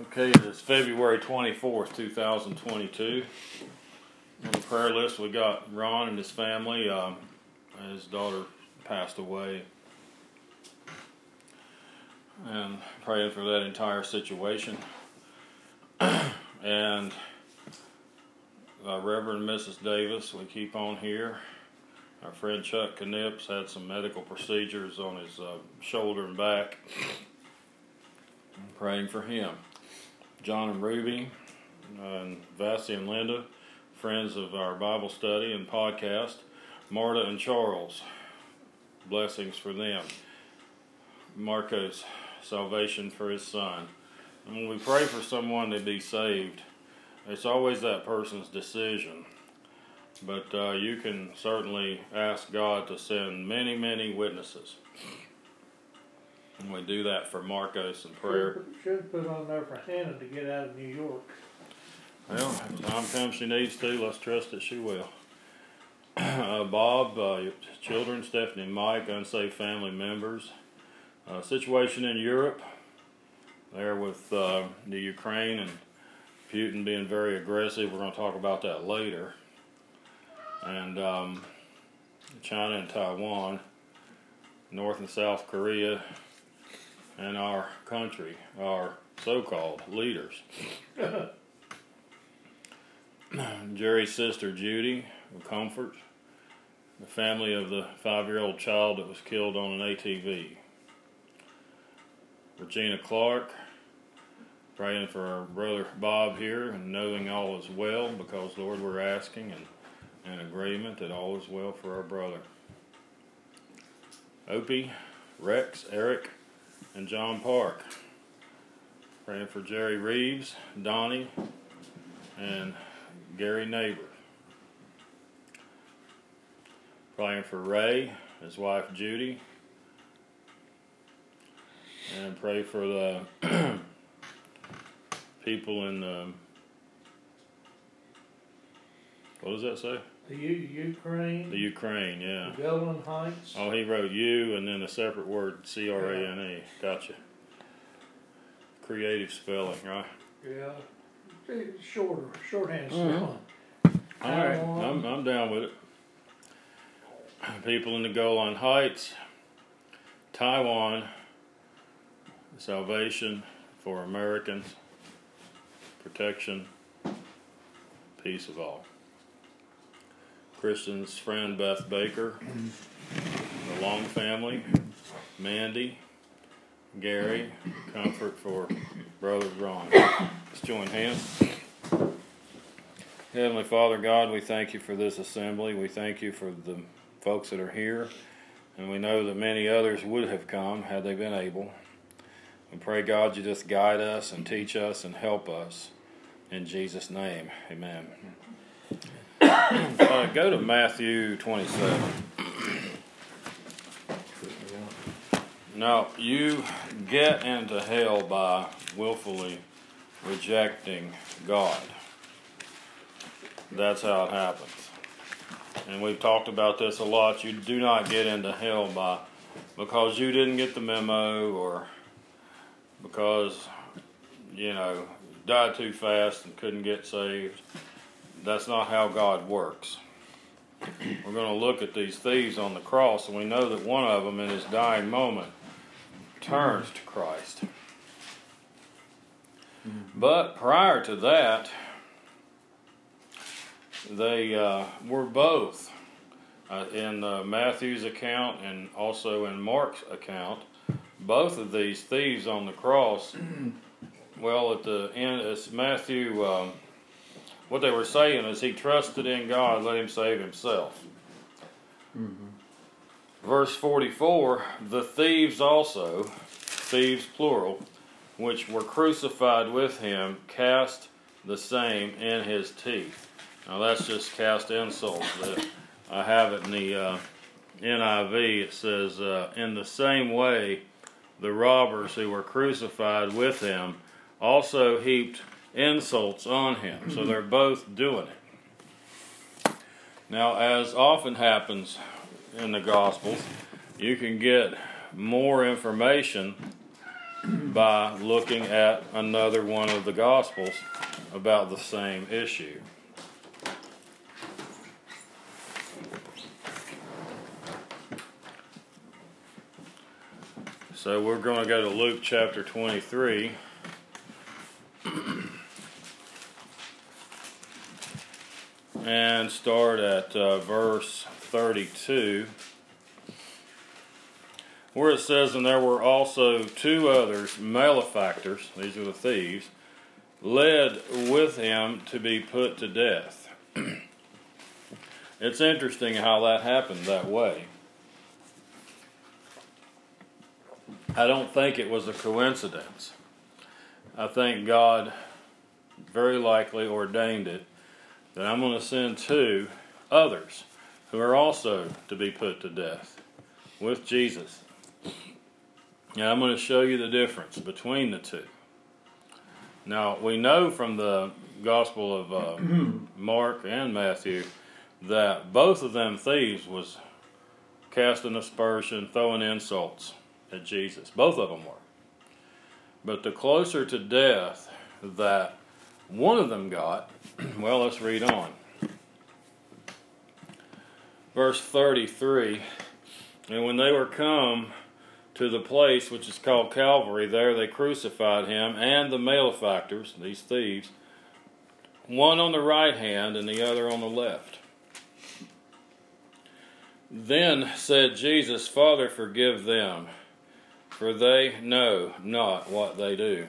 Okay, it is February 24th, 2022. On the prayer list, we got Ron and his family. Um, his daughter passed away. And praying for that entire situation. and uh, Reverend Mrs. Davis, we keep on here. Our friend Chuck Knips had some medical procedures on his uh, shoulder and back. praying for him. John and Ruby, and Vassie and Linda, friends of our Bible study and podcast. Marta and Charles, blessings for them. Marcos, salvation for his son. And when we pray for someone to be saved, it's always that person's decision. But uh, you can certainly ask God to send many, many witnesses. And we do that for Marcos in prayer. Should, put on there for Hannah to get out of New York. Well, if the time comes she needs to, let's trust that she will. Uh, Bob, uh, children, Stephanie and Mike, unsafe family members. Uh, situation in Europe, there with uh, the Ukraine and Putin being very aggressive. We're going to talk about that later. And um, China and Taiwan, North and South Korea, and our country, our so called leaders. Jerry's sister Judy, comfort. The family of the five year old child that was killed on an ATV. Regina Clark, praying for our brother Bob here and knowing all is well because, Lord, we're asking and in agreement that all is well for our brother. Opie, Rex, Eric, and John Park. Praying for Jerry Reeves, Donnie, and Gary Neighbor. Praying for Ray, his wife Judy. And pray for the people in the. What does that say? The U- Ukraine, The Ukraine, yeah. the Golan Heights. Oh, he wrote U and then a separate word C R A N E. Gotcha. Creative spelling, right? Yeah, It's shorter, shorthand spelling. Mm-hmm. All right, I'm I'm down with it. People in the Golan Heights, Taiwan, salvation for Americans, protection, peace of all. Kristen's friend Beth Baker, the Long family, Mandy, Gary, comfort for brother Ron. Let's join hands. Heavenly Father God, we thank you for this assembly. We thank you for the folks that are here. And we know that many others would have come had they been able. We pray, God, you just guide us and teach us and help us. In Jesus' name, amen. Uh, go to Matthew 27. Now, you get into hell by willfully rejecting God. That's how it happens. And we've talked about this a lot. You do not get into hell by because you didn't get the memo or because you know died too fast and couldn't get saved. That's not how God works. We're going to look at these thieves on the cross, and we know that one of them, in his dying moment, turns to Christ. But prior to that, they uh, were both uh, in uh, Matthew's account and also in Mark's account. Both of these thieves on the cross. well, at the end, it's Matthew. Um, what they were saying is he trusted in God, let him save himself. Verse 44 The thieves also, thieves plural, which were crucified with him, cast the same in his teeth. Now that's just cast insults. That I have it in the uh, NIV. It says, uh, In the same way, the robbers who were crucified with him also heaped insults on him. So they're both doing it. Now, as often happens in the Gospels, you can get more information by looking at another one of the Gospels about the same issue. So we're going to go to Luke chapter 23. and start at uh, verse 32, where it says, And there were also two others, malefactors, these are the thieves, led with him to be put to death. it's interesting how that happened that way. I don't think it was a coincidence. I think God very likely ordained it that I'm going to send two others who are also to be put to death with Jesus. And I'm going to show you the difference between the two. Now, we know from the Gospel of uh, Mark and Matthew that both of them thieves was casting aspersion, throwing insults at Jesus. Both of them were. But the closer to death that one of them got, well, let's read on. Verse 33 And when they were come to the place which is called Calvary, there they crucified him and the malefactors, these thieves, one on the right hand and the other on the left. Then said Jesus, Father, forgive them for they know not what they do.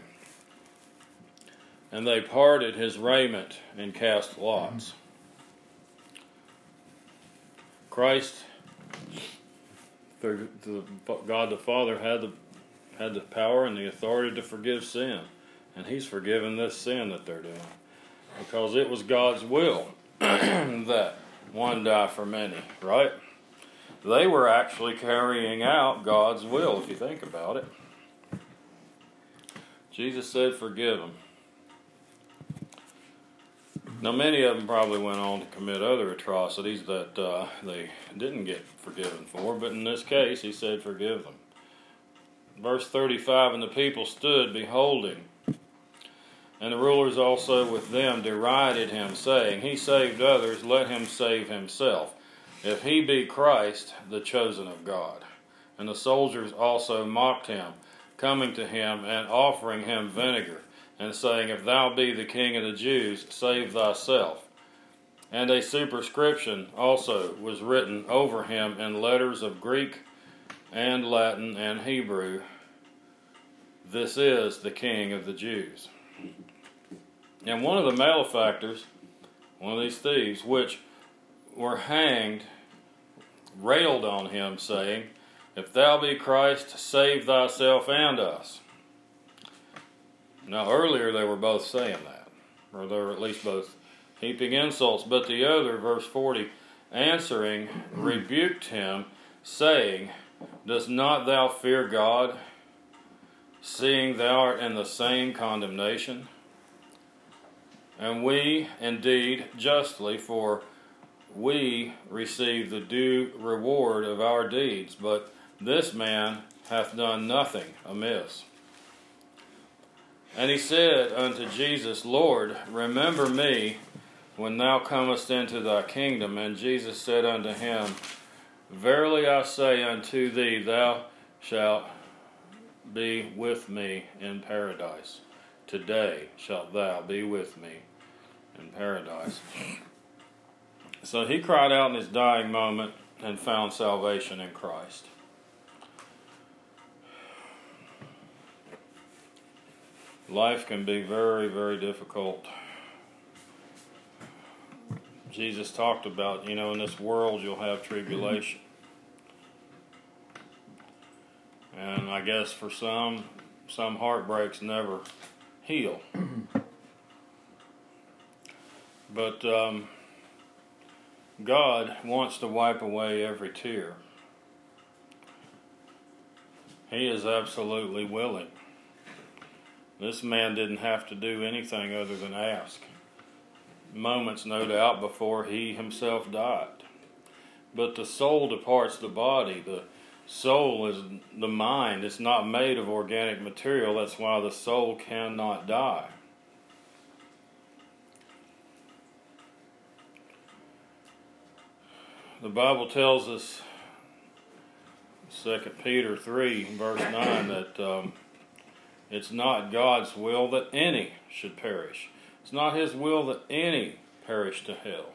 And they parted his raiment and cast lots. Christ, through God the Father, had the had the power and the authority to forgive sin, and He's forgiven this sin that they're doing because it was God's will that one die for many, right? They were actually carrying out God's will, if you think about it. Jesus said, Forgive them. Now, many of them probably went on to commit other atrocities that uh, they didn't get forgiven for, but in this case, he said, Forgive them. Verse 35 And the people stood beholding, and the rulers also with them derided him, saying, He saved others, let him save himself. If he be Christ, the chosen of God. And the soldiers also mocked him, coming to him and offering him vinegar, and saying, If thou be the king of the Jews, save thyself. And a superscription also was written over him in letters of Greek and Latin and Hebrew This is the king of the Jews. And one of the malefactors, one of these thieves, which were hanged railed on him, saying, If thou be Christ, save thyself and us. Now, earlier they were both saying that, or they were at least both heaping insults, but the other, verse 40, answering, rebuked him, saying, Does not thou fear God, seeing thou art in the same condemnation? And we, indeed, justly, for we receive the due reward of our deeds, but this man hath done nothing amiss. And he said unto Jesus, Lord, remember me when thou comest into thy kingdom. And Jesus said unto him, Verily I say unto thee, thou shalt be with me in paradise. Today shalt thou be with me in paradise. So he cried out in his dying moment and found salvation in Christ. Life can be very, very difficult. Jesus talked about, you know, in this world you'll have tribulation. And I guess for some, some heartbreaks never heal. But um, God wants to wipe away every tear. He is absolutely willing. This man didn't have to do anything other than ask. Moments, no doubt, before he himself died. But the soul departs the body. The, soul is the mind. It's not made of organic material. That's why the soul cannot die. The Bible tells us, Second Peter three verse nine, that um, it's not God's will that any should perish. It's not His will that any perish to hell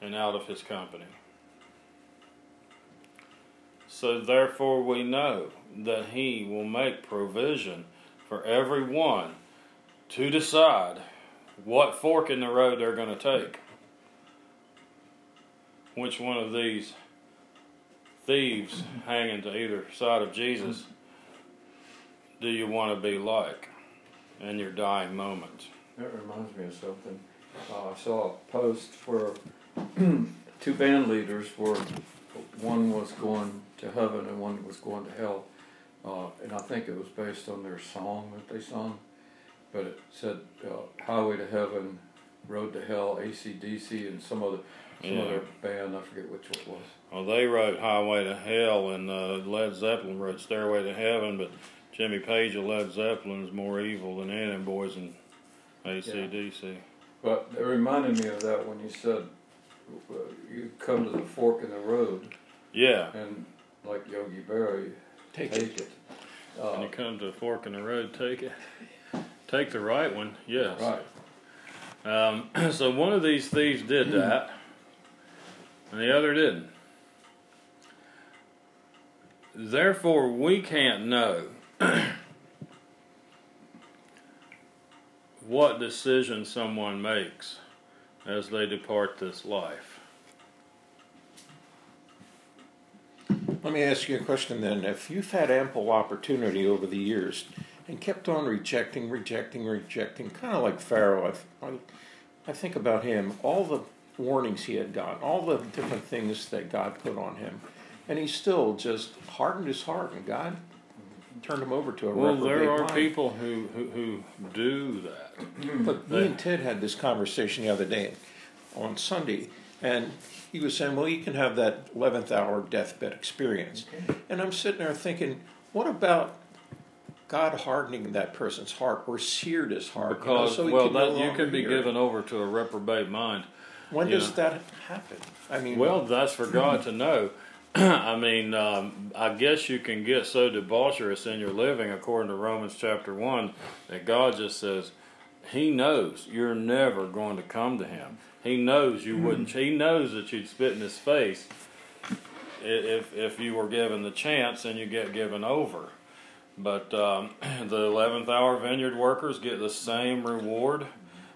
and out of His company. So therefore we know that He will make provision for everyone to decide what fork in the road they're going to take. Which one of these thieves hanging to either side of Jesus do you want to be like in your dying moment? That reminds me of something. Uh, I saw a post where two band leaders were, one was going to heaven and one was going to hell. Uh, and I think it was based on their song that they sung. But it said uh, Highway to Heaven, Road to Hell, ACDC, and some other some Yeah. other band. I forget which one it was. Well, they wrote Highway to Hell, and uh, Led Zeppelin wrote Stairway to Heaven, but Jimmy Page of Led Zeppelin is more evil than any of them boys in ACDC. But it reminded me of that when you said uh, you come to the fork in the road, Yeah, and like Yogi Berra, you Take take it. when Uh, you come to a fork in the road, take it. Take the right one, yes. right. Um, so one of these thieves did that, and the other didn't. Therefore, we can't know what decision someone makes as they depart this life. Let me ask you a question then. If you've had ample opportunity over the years and kept on rejecting, rejecting, rejecting, kind of like Pharaoh, I, I, I think about him, all the warnings he had gotten, all the different things that God put on him, and he still just hardened his heart, and God turned him over to a Well, there are mind. people who, who, who do that. But me and Ted had this conversation the other day on Sunday, and he was saying, Well, you can have that 11th hour deathbed experience. And I'm sitting there thinking, What about God hardening that person's heart or seared his heart? you know, Because, so he well, could no you can be hear? given over to a reprobate mind. When you does know. that happen? I mean, Well, that's for God to know. I mean, um, I guess you can get so debaucherous in your living, according to Romans chapter 1, that God just says, He knows you're never going to come to Him. He knows you wouldn't. He knows that you'd spit in His face if, if you were given the chance and you get given over. But um, the 11th hour vineyard workers get the same reward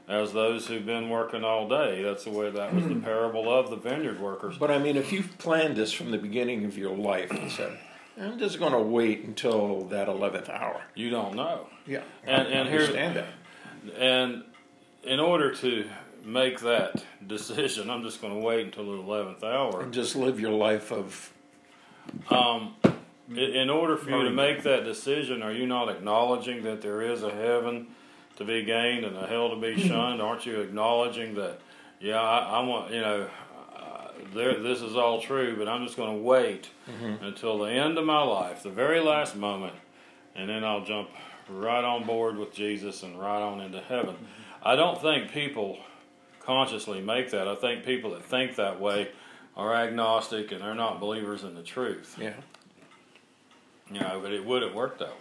as those who've been working all day. That's the way that was the parable of the vineyard workers. but I mean, if you've planned this from the beginning of your life and said, I'm just going to wait until that 11th hour. You don't know. Yeah. And- and that. And in order to make that decision, I'm just going to wait until the 11th hour. And just live your life of Um, in order for you to make that decision, are you not acknowledging that there is a heaven to be gained and a hell to be shunned? Aren't you acknowledging that, yeah, I, I want, you know, uh, there, this is all true, but I'm just going to wait until the end of my life, the very last moment, and then I'll jump right on board with Jesus and right on into heaven. I don't think people consciously make that. I think people that think that way are agnostic and they're not believers in the truth. yeah. You know, but it wouldn't work that way.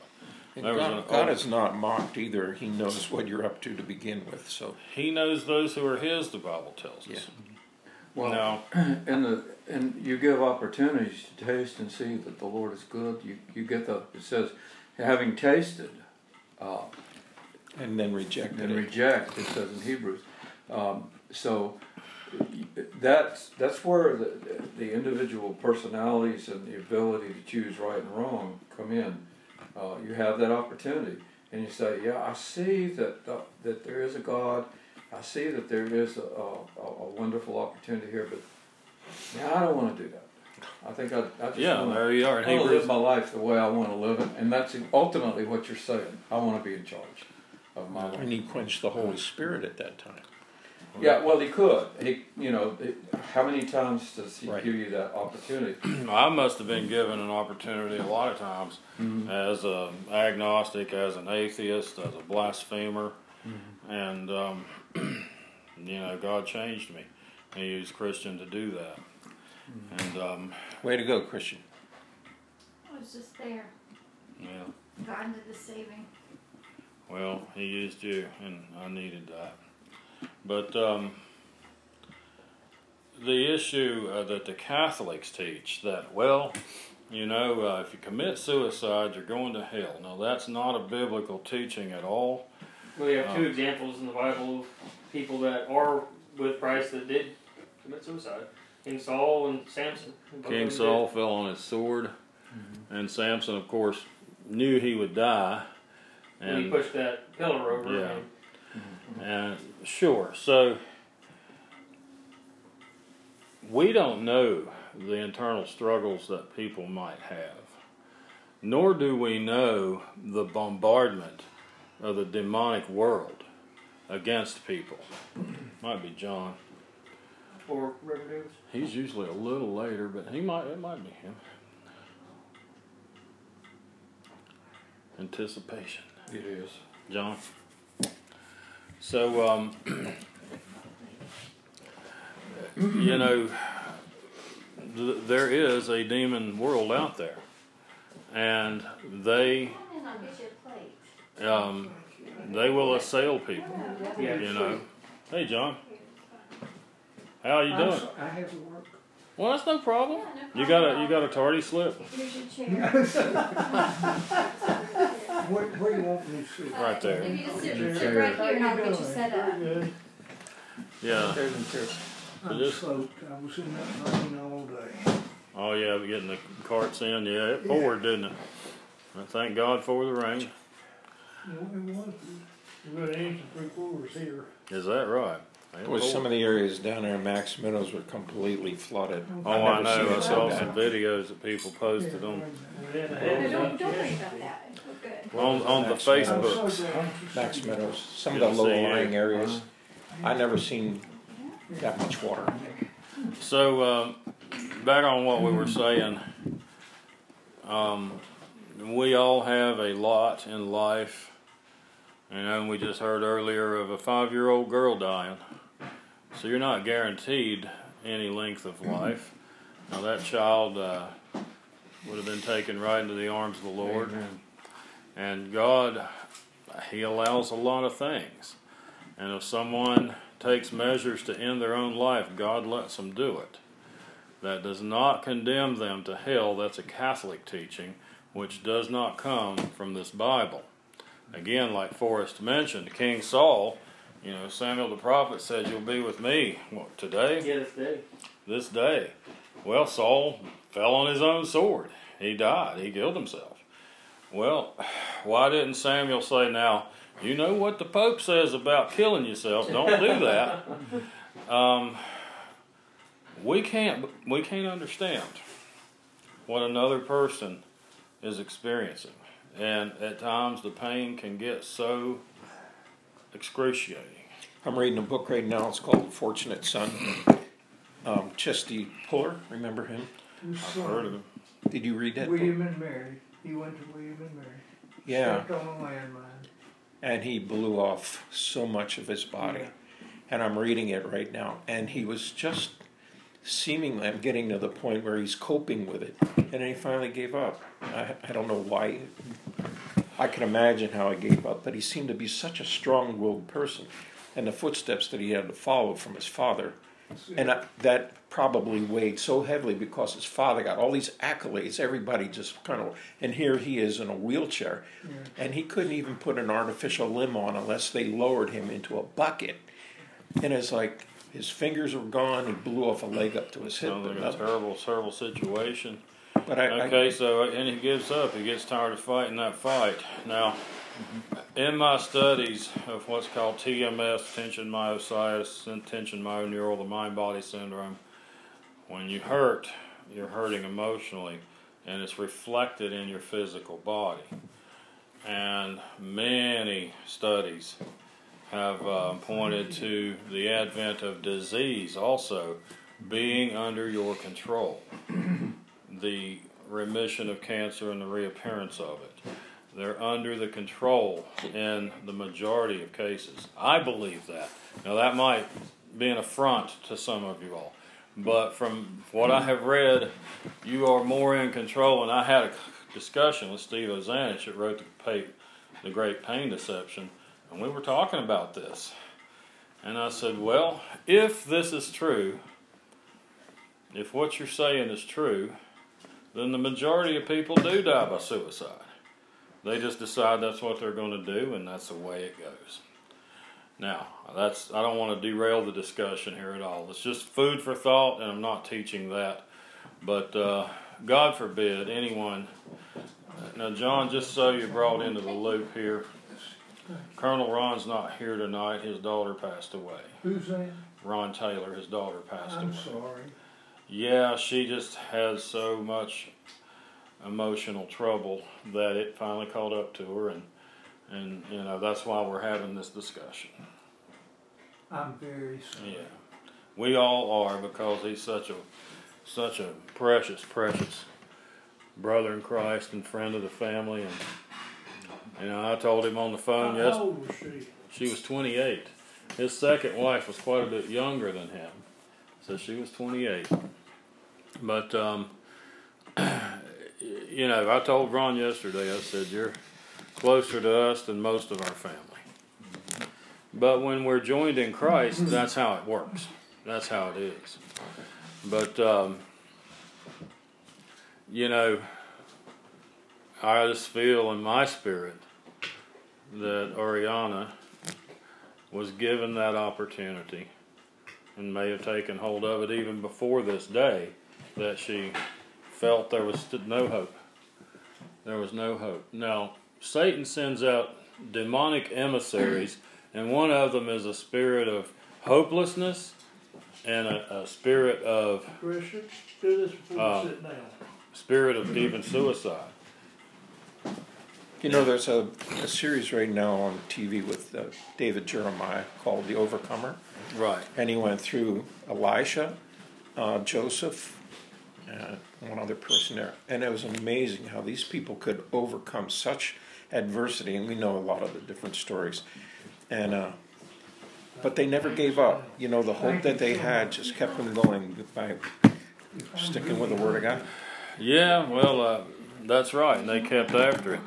And There God, an God old- is not mocked either. He knows what you're up to to begin with. So He knows those who are His. The Bible tells us. Yeah. Well, Now, and the and you give opportunities to taste and see that the Lord is good. You you get the it says, having tasted, uh, and then rejected and it. reject. It says in Hebrews. Um, so that's that's where the the individual personalities and the ability to choose right and wrong come in. Uh, you have that opportunity, and you say, "Yeah, I see that uh, that there is a God. I see that there is a, a, a wonderful opportunity here, but now I don't want to do that. I think I, I just yeah, want there you are. I want to live my life the way I want to live it, and that's ultimately what you're saying. I want to be in charge of my life. And he quenched the Holy Spirit at that time. Yeah, well, he could. He, you know, it, how many times does he Right. give you that opportunity? I must have been given an opportunity a lot of times Mhm. as an agnostic, as an atheist, as a blasphemer, Mm-hmm. and um, you know, God changed me. He used Christian to do that, Mm-hmm. and um, Way to go, Christian. I was just there. yeah, God did the saving. well, He used you, and I needed that. But um, the issue uh, that the Catholics teach that, well, you know, uh, if you commit suicide, you're going to hell. Now, that's not a biblical teaching at all. We have two Oh. examples in the Bible of people that are with Christ that did commit suicide. King Saul and Samson. King of them Saul fell on his sword, and Samson, of course, knew he would die. And, When he pushed that pillar over. Yeah. and and sure, so we don't know the internal struggles that people might have, nor do we know the bombardment of the demonic world against people. Might be John. Or Reverend Davis. He's usually a little later, but he might it might be him. Anticipation. It is. John. So um you know th- there is a demon world out there. And they Come in, I'll get you a plate. um they will assail people, you know. Hey John. How are you I'm doing? Well, that's no problem. Yeah, no You got a you got a tardy slip Here's your chair. Where, where you want me to sit? right there. If you just sit, Your sit chair. right here and I'll get you set up. Yeah. There's a chair. I'm just- soaked. I was in that rain all day. Oh yeah, we getting the carts in. Yeah, it poured, didn't it? I thank God for the rain. No, it was. We got an inch and three quarters here. Is that right? It Was poured. some of the areas down there in Max Meadows were completely flooded. Oh, I I've know. I saw some videos that people posted on We had a No, don't, don't worry about that. We're good. on, on the Max Facebook. so Max Meadows, some of Good the to see lower you. lying areas. I never seen that much water. So um, back on what we were saying, um, we all have a lot in life. You know, we just heard earlier of a five-year-old girl dying. So you're not guaranteed any length of life. Now that child uh, would have been taken right into the arms of the Lord. Amen. And God, He allows a lot of things. And if someone takes measures to end their own life, God lets them do it. That does not condemn them to hell. That's a Catholic teaching, which does not come from this Bible. Again, like Forrest mentioned, King Saul, you know, Samuel the prophet said, You'll be with me what, today? Yeah, this day. this day. Well, Saul fell on his own sword. He died. He killed himself. Well, why didn't Samuel say, now, you know what the Pope says about killing yourself. Don't do that. Um, we can't we can't understand what another person is experiencing. And at times the pain can get so excruciating. I'm reading a book right now. It's called Fortunate Son. Um, Chesty Puller, remember him? I've heard of him. Did you read that William book? and Mary. He went to William and Mary. Yeah, on a landmine. and he blew off so much of his body. Yeah. And I'm reading it right now, and he was just seemingly, I'm getting to the point where he's coping with it, and then he finally gave up. I, I don't know why. I can imagine how he gave up, but he seemed to be such a strong-willed person, and the footsteps that he had to follow from his father And I, that probably weighed so heavily because his father got all these accolades. Everybody just kind of, and here he is in a wheelchair, and he couldn't even put an artificial limb on unless they lowered him into a bucket. And it's like his fingers were gone. He blew off a leg up to his hip. Sounds like a terrible, terrible situation. But I, I- Okay, so and he gives up. He gets tired of fighting that fight. Now, in my studies of what's called TMS, tension myositis, tension myoneural, the mind-body syndrome, when you hurt, you're hurting emotionally, and it's reflected in your physical body. And many studies have uh, pointed to the advent of disease also being under your control. the remission of cancer and the reappearance of it. They're under the control in the majority of cases. I believe that. Now, that might be an affront to some of you all, but from what I have read, you are more in control. And I had a discussion with Steve Ozanich that wrote the, paper, the Great Pain Deception, and we were talking about this. And I said, Well, if this is true, if what you're saying is true, then the majority of people do die by suicide. They just decide that's what they're going to do, and that's the way it goes. Now, that's I don't want to derail the discussion here at all. It's just food for thought, and I'm not teaching that. But uh, God forbid anyone. Now, John, just so you're brought into the loop here, Colonel Ron's not here tonight. His daughter passed away. Who's that? Ron Taylor, his daughter passed I'm away. sorry. Yeah, she just has so much emotional trouble that it finally caught up to her, and and you know that's why we're having this discussion. I'm very sorry. Yeah, we all are because he's such a such a precious, precious brother in Christ and friend of the family, and you know I told him on the phone How yesterday. old was she? She was 28. His second wife was quite a bit younger than him, so she was 28. But um, you know, I told Ron yesterday. I said you're closer to us than most of our family. But when we're joined in Christ, that's how it works. That's how it is. But um, you know, I just feel in my spirit that Oriana was given that opportunity and may have taken hold of it even before this day that she felt there was no hope. There was no hope. Now, Satan sends out demonic emissaries, and one of them is a spirit of hopelessness and a, a spirit of Christian, do this before Uh, you sit down. spirit of even suicide. You know, there's a, a series right now on TV with uh, David Jeremiah called The Overcomer. Right. And he went through Elisha, uh, Joseph, uh, one other person there. And it was amazing how these people could overcome such adversity. And we know a lot of the different stories. And, uh, but they never gave up. You know, the hope that they had just kept them going by sticking with the Word of God. Yeah, well, uh, that's right. And they kept after it.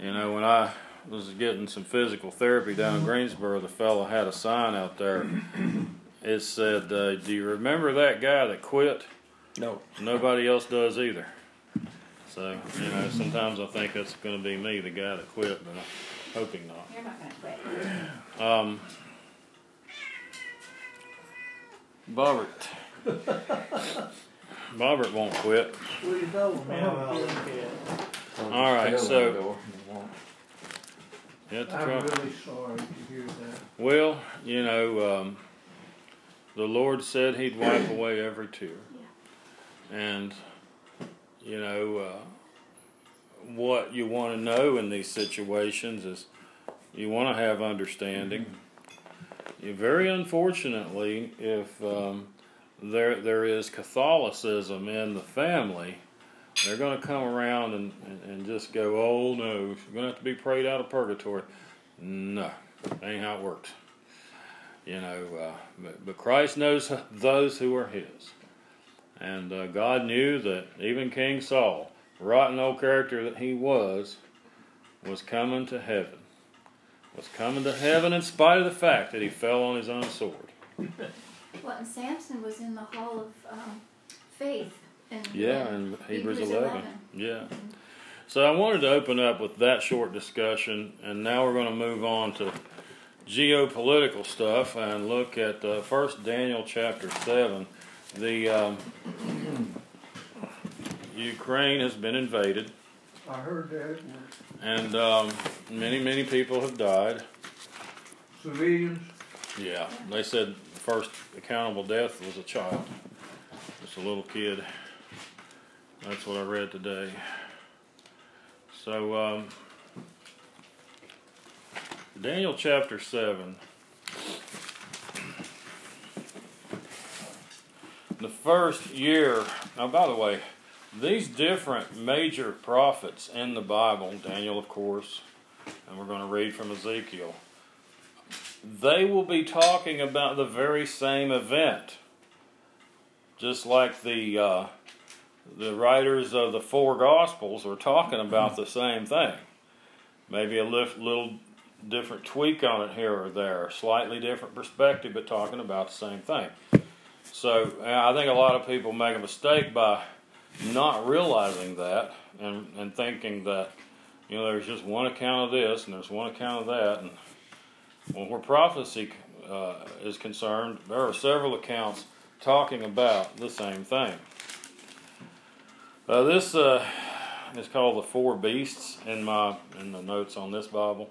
You know, when I was getting some physical therapy down in Greensboro, the fellow had a sign out there. It said, uh, "Do you remember that guy that quit? No. Nobody else does either." So, you know, sometimes I think that's going to be me, the guy that quit, but I'm hoping not. You're not gonna quit. Um, Bobbert. Bobbert won't quit. Well, you told me how to cat. All right, so- on the door, and won't. You have to I'm try. really sorry to hear that. Well, you know, um, the Lord said He'd wipe away every tear. And, you know, uh, what you want to know in these situations is you want to have understanding. You, very unfortunately, if um, there there is Catholicism in the family, they're going to come around and, and, and just go, oh no, you're going to have to be prayed out of purgatory. No, that ain't how it works. You know, uh, but, but Christ knows those who are His. And uh, God knew that even King Saul, rotten old character that he was, was coming to heaven. Was coming to heaven in spite of the fact that he fell on his own sword. Well, and Samson was in the hall of um, faith. In Yeah, in Hebrews, Hebrews 11. 11. Yeah. So I wanted to open up with that short discussion, and now we're going to move on to geopolitical stuff and look at uh, First Daniel chapter seven. The um, Ukraine has been invaded, I heard that, and um, many many people have died. civilians, Yeah, they said the first accountable death was a child, just a little kid. That's what I read today. So, um, Daniel chapter 7, the first year. Now, by the way, these different major prophets in the Bible, Daniel, of course, and we're going to read from Ezekiel, they will be talking about the very same event. Just like the uh, the writers of the four Gospels are talking about the same thing. Maybe a little different tweak on it here or there, slightly different perspective, but talking about the same thing. So I think a lot of people make a mistake by not realizing that and, and thinking that you know there's just one account of this and there's one account of that. And well, where prophecy uh, is concerned there are several accounts talking about the same thing. Uh, this uh, is called the four beasts in my in the notes on this bible.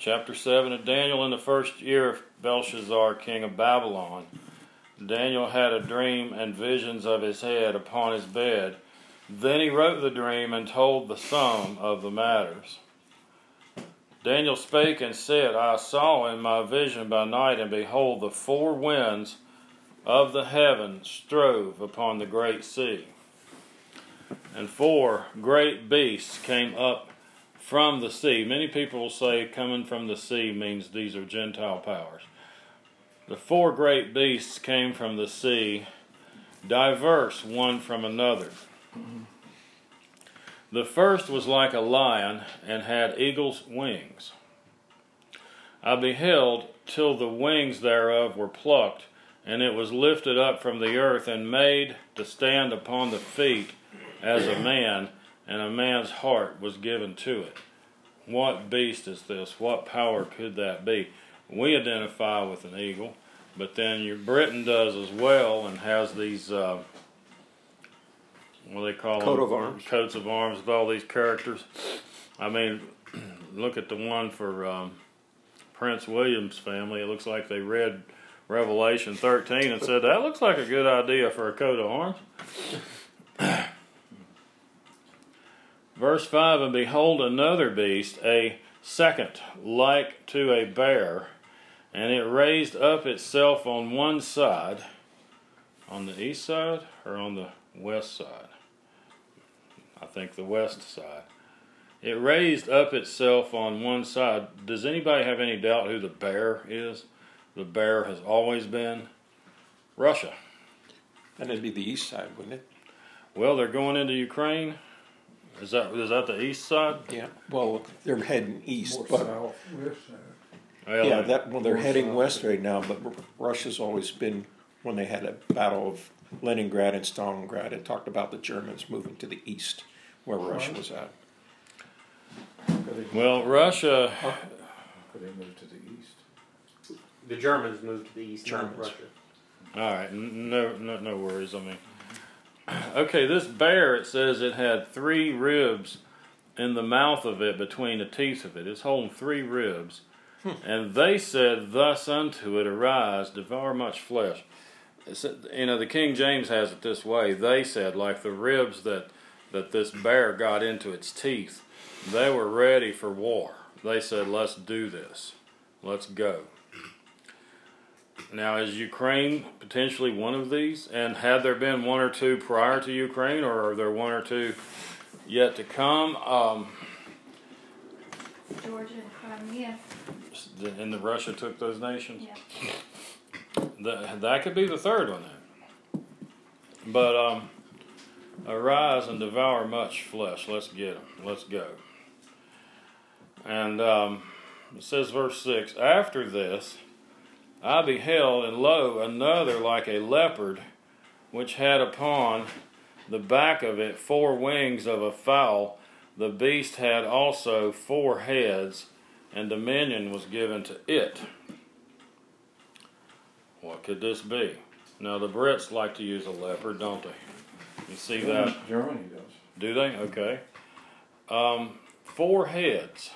Chapter 7 of daniel. In the first year of belshazzar king of babylon Daniel had a dream and visions of his head upon his bed. Then he wrote the dream and told the sum of the matters. Daniel spake and said, I saw in my vision by night, and behold, the four winds of the heaven strove upon the great sea. And four great beasts came up from the sea. Many people will say coming from the sea means these are Gentile powers. The four great beasts came from the sea, diverse one from another. The first was like a lion and had eagle's wings. I beheld till the wings thereof were plucked, and it was lifted up from the earth and made to stand upon the feet as a man, and a man's heart was given to it. What beast is this? What power could that be? We identify with an eagle, but then your Britain does as well and has these uh, what do they call Coat them? of arms. Coats of arms with all these characters. I mean, look at the one for um, Prince William's family. It looks like they read Revelation 13 and said that looks like a good idea for a coat of arms. Verse 5 And behold, another beast, a second, like to a bear, and it raised up itself on one side, on the east side or on the west side? I think the west side. It raised up itself on one side. Does anybody have any doubt who the bear is? The bear has always been Russia. And it'd be the east side, wouldn't it? Well, they're going into Ukraine. Is that is that the east side? Yeah. Well, they're heading east, More but south. West side. Yeah, that well, they're More heading south. west right now. But Russia's always been when they had a battle of Leningrad and Stalingrad. It talked about the Germans moving to the east, where Russia was at. Well, Russia. could they move to the east? The Germans moved to the east, Germans. Russia. All right, no, no, no worries. I mean, okay, this bear. It says it had three ribs in the mouth of it, between the teeth of it. It's holding three ribs, and they said, "Thus unto it, arise, devour much flesh." It's, you know, the King James has it this way. They said, like the ribs that that this bear got into its teeth, they were ready for war. They said, "Let's do this. Let's go." Now, is Ukraine potentially one of these? And had there been one or two prior to Ukraine, or are there one or two yet to come? Um, Georgia and Crimea. and the Russia took those nations. Yeah. That, that could be the third one then. But um, arise and devour much flesh. Let's get them. Let's go. And um, it says, verse 6 After this, I beheld, and lo, another like a leopard, which had upon the back of it four wings of a fowl. The beast had also four heads, and dominion was given to it. What could this be? Now, the Brits like to use a leopard, don't they? You see that? Germany does. Do they? Okay. Um, four heads.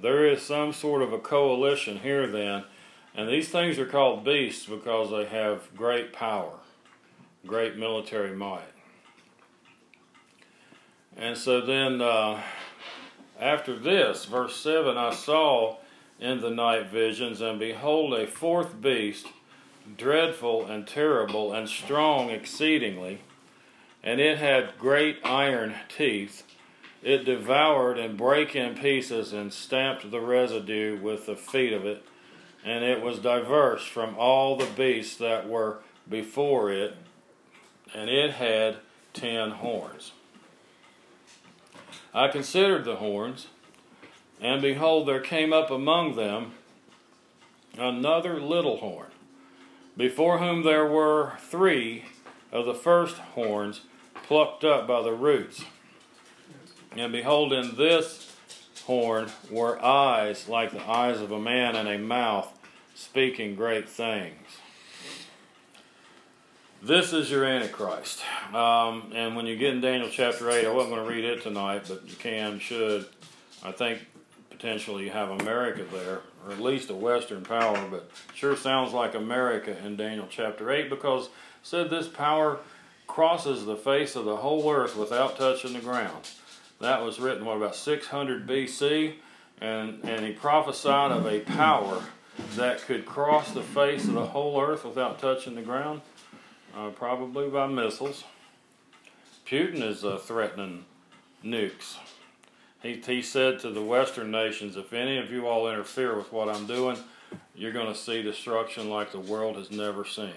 There is some sort of a coalition here then, and these things are called beasts because they have great power, great military might. And so then, uh, after this, verse 7 I saw in the night visions, and behold, a fourth beast, dreadful and terrible and strong exceedingly, and it had great iron teeth. It devoured and brake in pieces and stamped the residue with the feet of it, and it was diverse from all the beasts that were before it, and it had ten horns. I considered the horns, and behold, there came up among them another little horn, before whom there were three of the first horns plucked up by the roots. And behold, in this horn were eyes like the eyes of a man, and a mouth speaking great things. This is your Antichrist. Um, and when you get in Daniel chapter 8, I wasn't going to read it tonight, but you can, should. I think potentially you have America there, or at least a Western power, but sure sounds like America in Daniel chapter 8 because said this power crosses the face of the whole earth without touching the ground. That was written, what, about 600 BC? And, and he prophesied of a power that could cross the face of the whole earth without touching the ground, uh, probably by missiles. Putin is uh, threatening nukes. He, he said to the Western nations, if any of you all interfere with what I'm doing, you're going to see destruction like the world has never seen.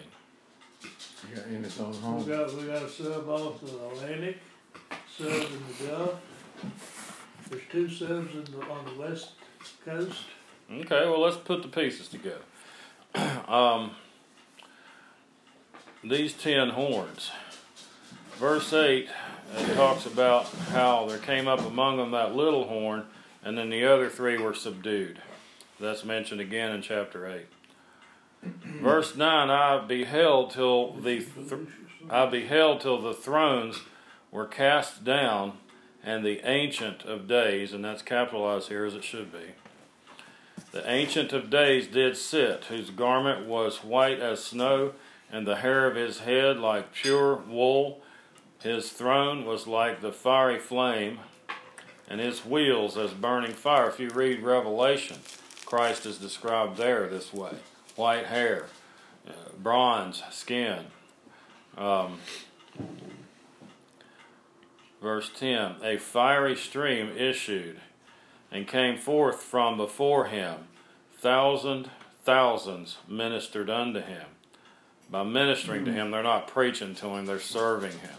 Yeah, in his own We got, we got a sub off the Atlantic, sub in the Gulf. There's two subs in the, on the west coast. Okay, well, let's put the pieces together. um, these ten horns. Verse 8 it talks about how there came up among them that little horn, and then the other three were subdued. That's mentioned again in chapter 8. Verse 9 I beheld till the th- I beheld till the thrones were cast down, and the Ancient of Days, and that's capitalized here as it should be. The Ancient of Days did sit, whose garment was white as snow, and the hair of his head like pure wool. His throne was like the fiery flame, and his wheels as burning fire. If you read Revelation, Christ is described there this way white hair, uh, bronze skin. Um, verse 10 A fiery stream issued and came forth from before him. Thousand thousands ministered unto him. By ministering to him, they're not preaching to him, they're serving him.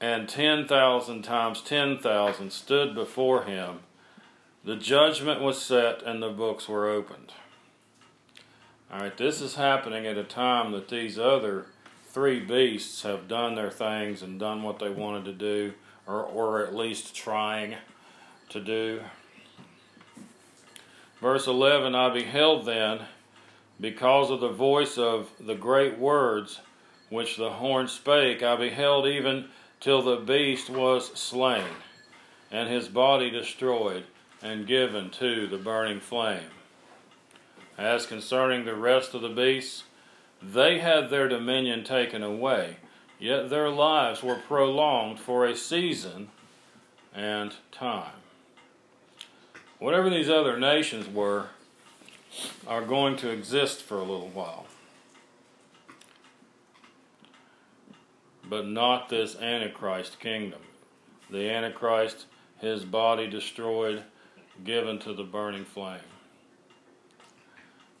And 10,000 times 10,000 stood before him. The judgment was set and the books were opened. All right, this is happening at a time that these other three beasts have done their things and done what they wanted to do, or, or at least trying to do. Verse 11 I beheld then, because of the voice of the great words which the horn spake, I beheld even till the beast was slain, and his body destroyed, and given to the burning flame. As concerning the rest of the beasts, they had their dominion taken away, yet their lives were prolonged for a season and time. Whatever these other nations were, are going to exist for a little while. But not this Antichrist kingdom. The Antichrist, his body destroyed, given to the burning flame.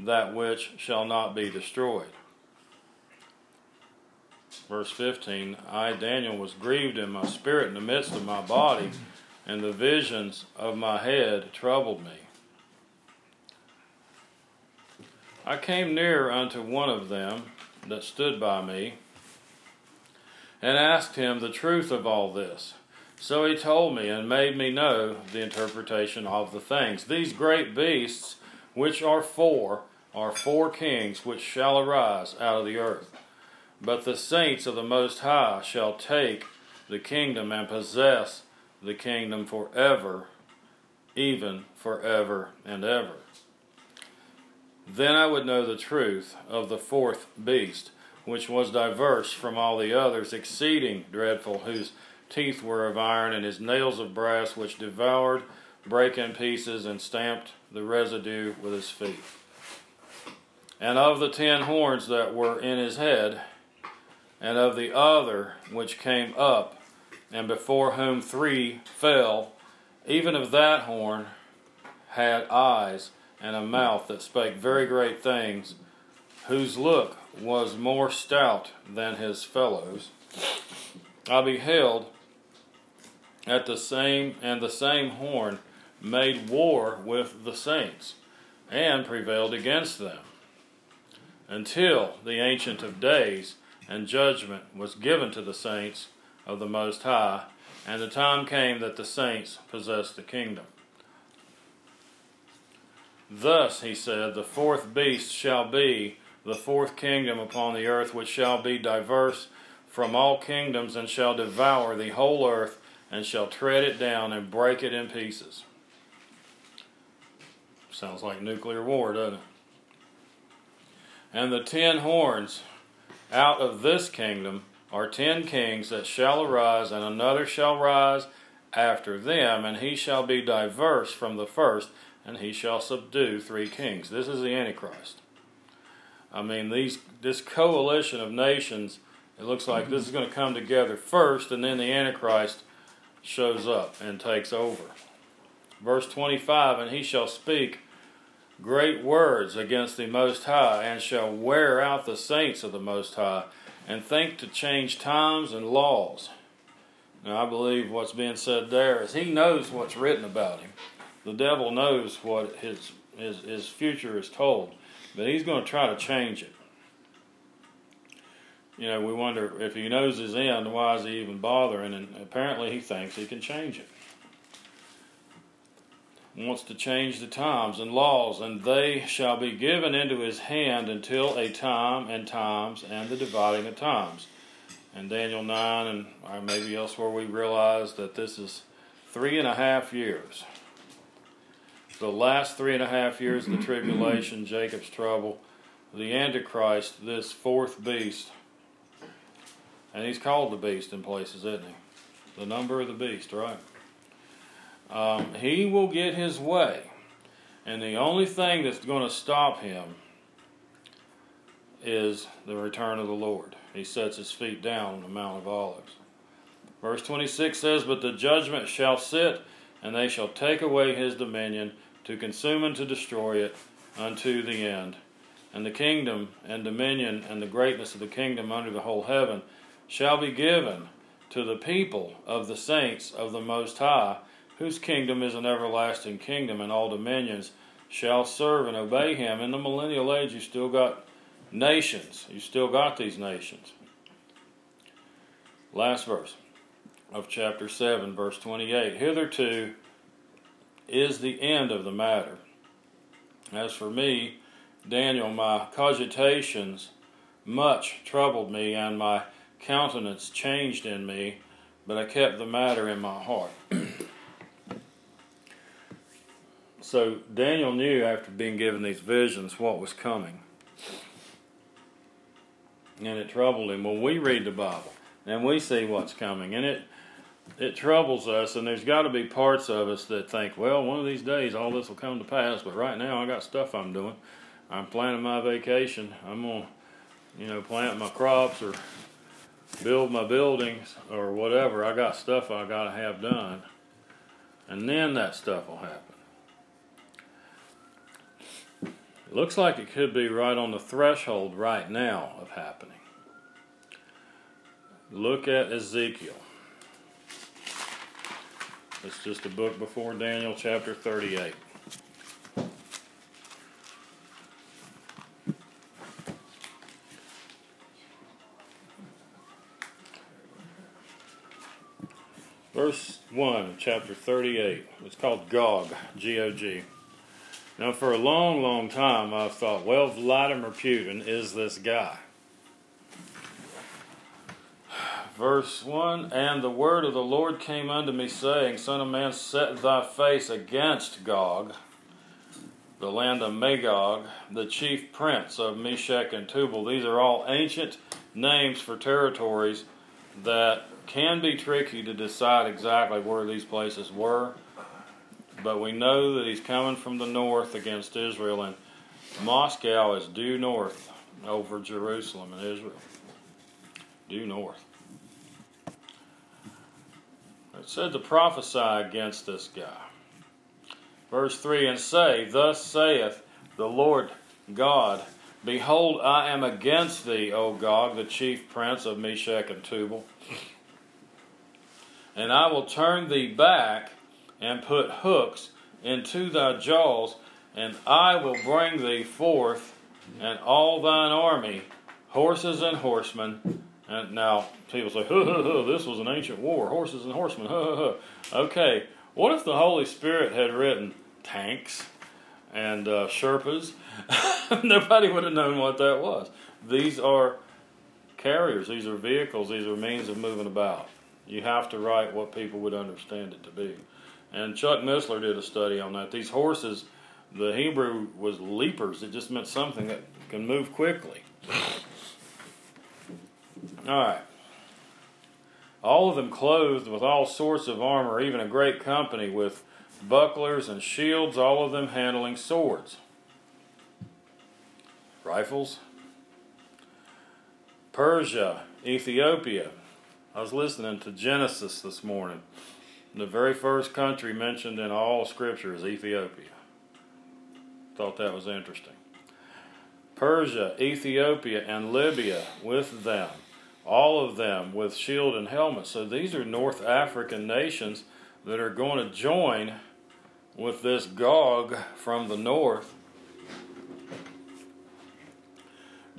that which shall not be destroyed. Verse 15 I, Daniel, was grieved in my spirit in the midst of my body, and the visions of my head troubled me. I came near unto one of them that stood by me, and asked him the truth of all this. So he told me and made me know the interpretation of the things. These great beasts, which are four, are four kings which shall arise out of the earth. But the saints of the Most High shall take the kingdom and possess the kingdom forever, even forever and ever. Then I would know the truth of the fourth beast, which was diverse from all the others, exceeding dreadful, whose teeth were of iron, and his nails of brass, which devoured, brake in pieces, and stamped the residue with his feet. And of the ten horns that were in his head, and of the other which came up, and before whom three fell, even of that horn had eyes and a mouth that spake very great things, whose look was more stout than his fellows. I beheld at the same and the same horn made war with the saints and prevailed against them until the ancient of days and judgment was given to the saints of the most high and the time came that the saints possessed the kingdom Thus, he said, the fourth beast shall be the fourth kingdom upon the earth, which shall be diverse from all kingdoms, and shall devour the whole earth, and shall tread it down and break it in pieces. Sounds like nuclear war, doesn't it? And the ten horns out of this kingdom are ten kings that shall arise, and another shall rise after them, and he shall be diverse from the first and he shall subdue three kings. This is the Antichrist. I mean, these this coalition of nations, it looks like this is going to come together first, and then the Antichrist shows up and takes over. Verse 25 And he shall speak great words against the Most High, and shall wear out the saints of the Most High, and think to change times and laws. Now, I believe what's being said there is he knows what's written about him the devil knows what his his his future is told, but he's going to try to change it. You know, we wonder if he knows his end, why is he even bothering? And apparently, he thinks he can change it. Wants to change the times and laws, and they shall be given into his hand until a time and times and the dividing of times. And Daniel 9, and uh, maybe elsewhere, we realize that this is three and a half years the last three and a half years of the tribulation, Jacob's trouble, the Antichrist, this fourth beast, and he's called the beast in places, isn't he? The number of the beast, right? Um, he will get his way, and the only thing that's going to stop him is the return of the Lord. He sets his feet down on the Mount of Olives. Verse 26 says, But the judgment shall sit, and they shall take away his dominion to consume and to destroy it unto the end. And the kingdom and dominion and the greatness of the kingdom under the whole heaven shall be given to the people of the saints of the Most High, whose kingdom is an everlasting kingdom, and all dominions shall serve and obey him. In the millennial age, you still got nations. You still got these nations. Last verse of chapter 7, verse 28. Hitherto is the end of the matter. As for me, Daniel, my cogitations much troubled me, and my countenance changed in me, but I kept the matter in my heart. so Daniel knew after being given these visions what was coming. And it troubled him. When we read the Bible and we see what's coming, and it it troubles us, and there's got to be parts of us that think, well, one of these days all this will come to pass, but right now I got stuff I'm doing. I'm planning my vacation. I'm going to, you know, plant my crops or build my buildings or whatever. I got stuff I got to have done. And then that stuff will happen. It looks like it could be right on the threshold right now of happening. Look at Ezekiel. It's just a book before Daniel chapter 38. Verse 1 of chapter 38. It's called Gog, G O G. Now, for a long, long time, I've thought, well, Vladimir Putin is this guy. Verse 1 And the word of the Lord came unto me, saying, Son of man, set thy face against Gog, the land of Magog, the chief prince of Meshech and Tubal. These are all ancient names for territories that can be tricky to decide exactly where these places were. But we know that he's coming from the north against Israel, and Moscow is due north over Jerusalem and Israel. Due north. It said to prophesy against this guy. Verse 3 And say, Thus saith the Lord God, Behold, I am against thee, O Gog, the chief prince of Meshech and Tubal. And I will turn thee back and put hooks into thy jaws, and I will bring thee forth and all thine army, horses and horsemen. And now people say, huh, huh, huh, this was an ancient war, horses and horsemen. Huh, huh, huh. Okay, what if the Holy Spirit had written tanks and uh, Sherpas? Nobody would have known what that was. These are carriers, these are vehicles, these are means of moving about. You have to write what people would understand it to be. And Chuck Missler did a study on that. These horses, the Hebrew was leapers. It just meant something that can move quickly. All right. All of them clothed with all sorts of armor, even a great company with bucklers and shields, all of them handling swords, rifles. Persia, Ethiopia. I was listening to Genesis this morning. The very first country mentioned in all Scripture is Ethiopia. Thought that was interesting. Persia, Ethiopia, and Libya with them. All of them with shield and helmet. So these are North African nations that are going to join with this Gog from the north.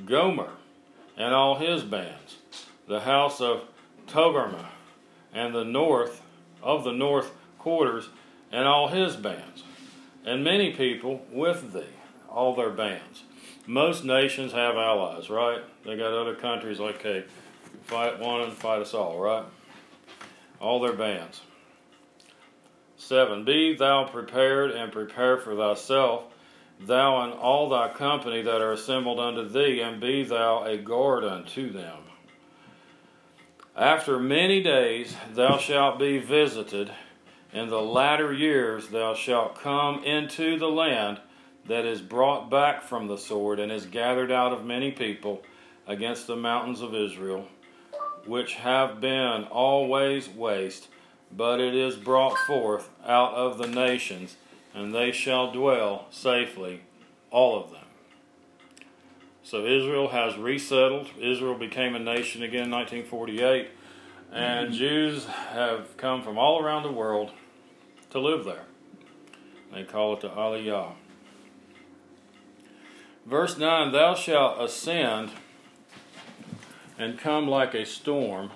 Gomer and all his bands. The house of Togarmah and the north of the north quarters and all his bands, and many people with thee, all their bands. Most nations have allies, right? They got other countries like, okay, fight one and fight us all, right? All their bands. Seven, be thou prepared and prepare for thyself, thou and all thy company that are assembled unto thee, and be thou a guard unto them. After many days thou shalt be visited, in the latter years thou shalt come into the land that is brought back from the sword and is gathered out of many people against the mountains of Israel, which have been always waste, but it is brought forth out of the nations, and they shall dwell safely, all of them. So Israel has resettled. Israel became a nation again in 1948, and mm-hmm. Jews have come from all around the world to live there. They call it the Aliyah. Verse 9 Thou shalt ascend and come like a storm.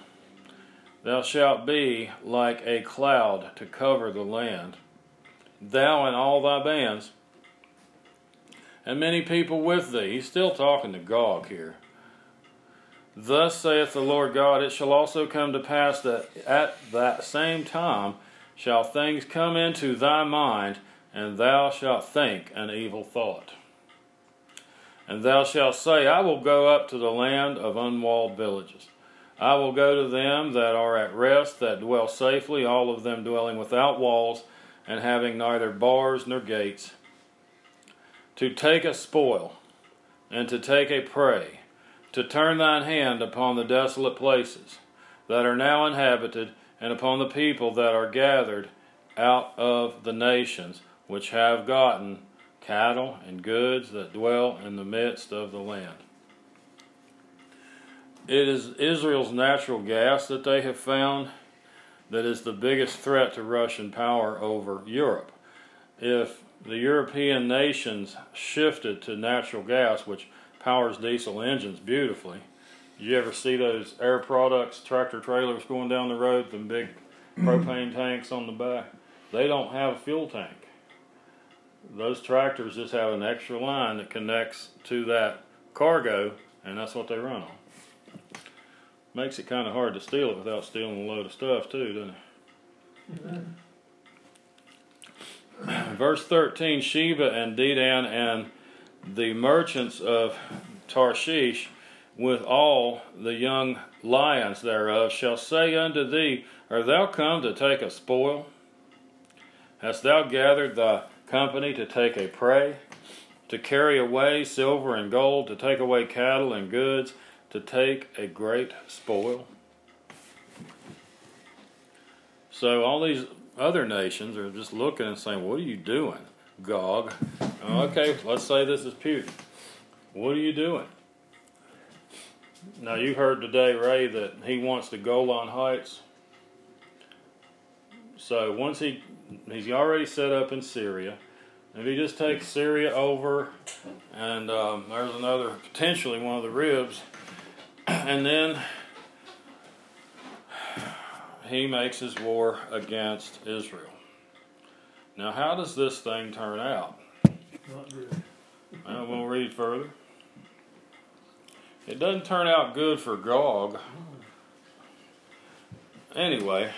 Thou shalt be like a cloud to cover the land, thou and all thy bands, and many people with thee. He's still talking to Gog here. Thus saith the Lord God, it shall also come to pass that at that same time shall things come into thy mind, and thou shalt think an evil thought. And thou shalt say, I will go up to the land of unwalled villages. I will go to them that are at rest, that dwell safely, all of them dwelling without walls, and having neither bars nor gates, to take a spoil, and to take a prey, to turn thine hand upon the desolate places that are now inhabited, and upon the people that are gathered out of the nations, which have gotten cattle and goods that dwell in the midst of the land. It is Israel's natural gas that they have found that is the biggest threat to Russian power over Europe. If the European nations shifted to natural gas, which powers diesel engines beautifully, did you ever see those air products tractor trailers going down the road, them big propane tanks on the back? They don't have a fuel tank. those tractors just have an extra line that connects to that cargo, and that's what they run on. Makes it kind of hard to steal it without stealing a load of stuff, too, doesn't it? Verse 13 Sheba and Dedan and the merchants of Tarshish with all the young lions thereof shall say unto thee, Art thou come to take a spoil? Hast thou gathered thy company to take a prey? To carry away silver and gold, to take away cattle and goods, to take a great spoil? So all these other nations are just looking and saying, What are you doing, Gog? Okay, let's say this is Putin. What are you doing? Now, you heard today, Ray, that he wants the Golan Heights. So once he he's already set up in Syria, if he just takes Syria over, and um, there's another potentially one of the ribs, and then he makes his war against Israel. Now, how does this thing turn out? Not good. I will read further. It doesn't turn out good for Gog. Anyway,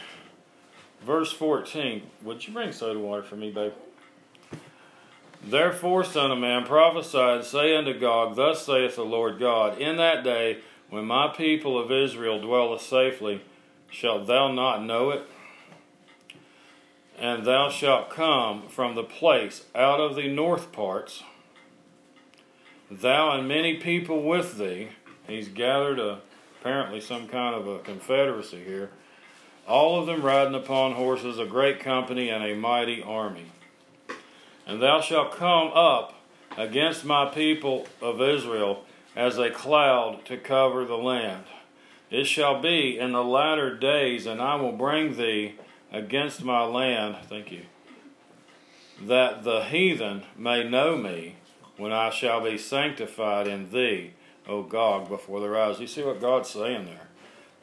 verse 14. Would you bring soda water for me, babe? Therefore, Son of Man, prophesy and say unto Gog, Thus saith the Lord God, In that day, when my people of Israel dwelleth safely, shalt thou not know it? And thou shalt come from the place out of the north parts, thou and many people with thee. He's gathered a, apparently some kind of a confederacy here. All of them riding upon horses, a great company and a mighty army. And thou shalt come up against my people of Israel as a cloud to cover the land. It shall be in the latter days, and I will bring thee against my land, thank you, that the heathen may know me when I shall be sanctified in thee, O Gog, before their eyes. You see what God's saying there?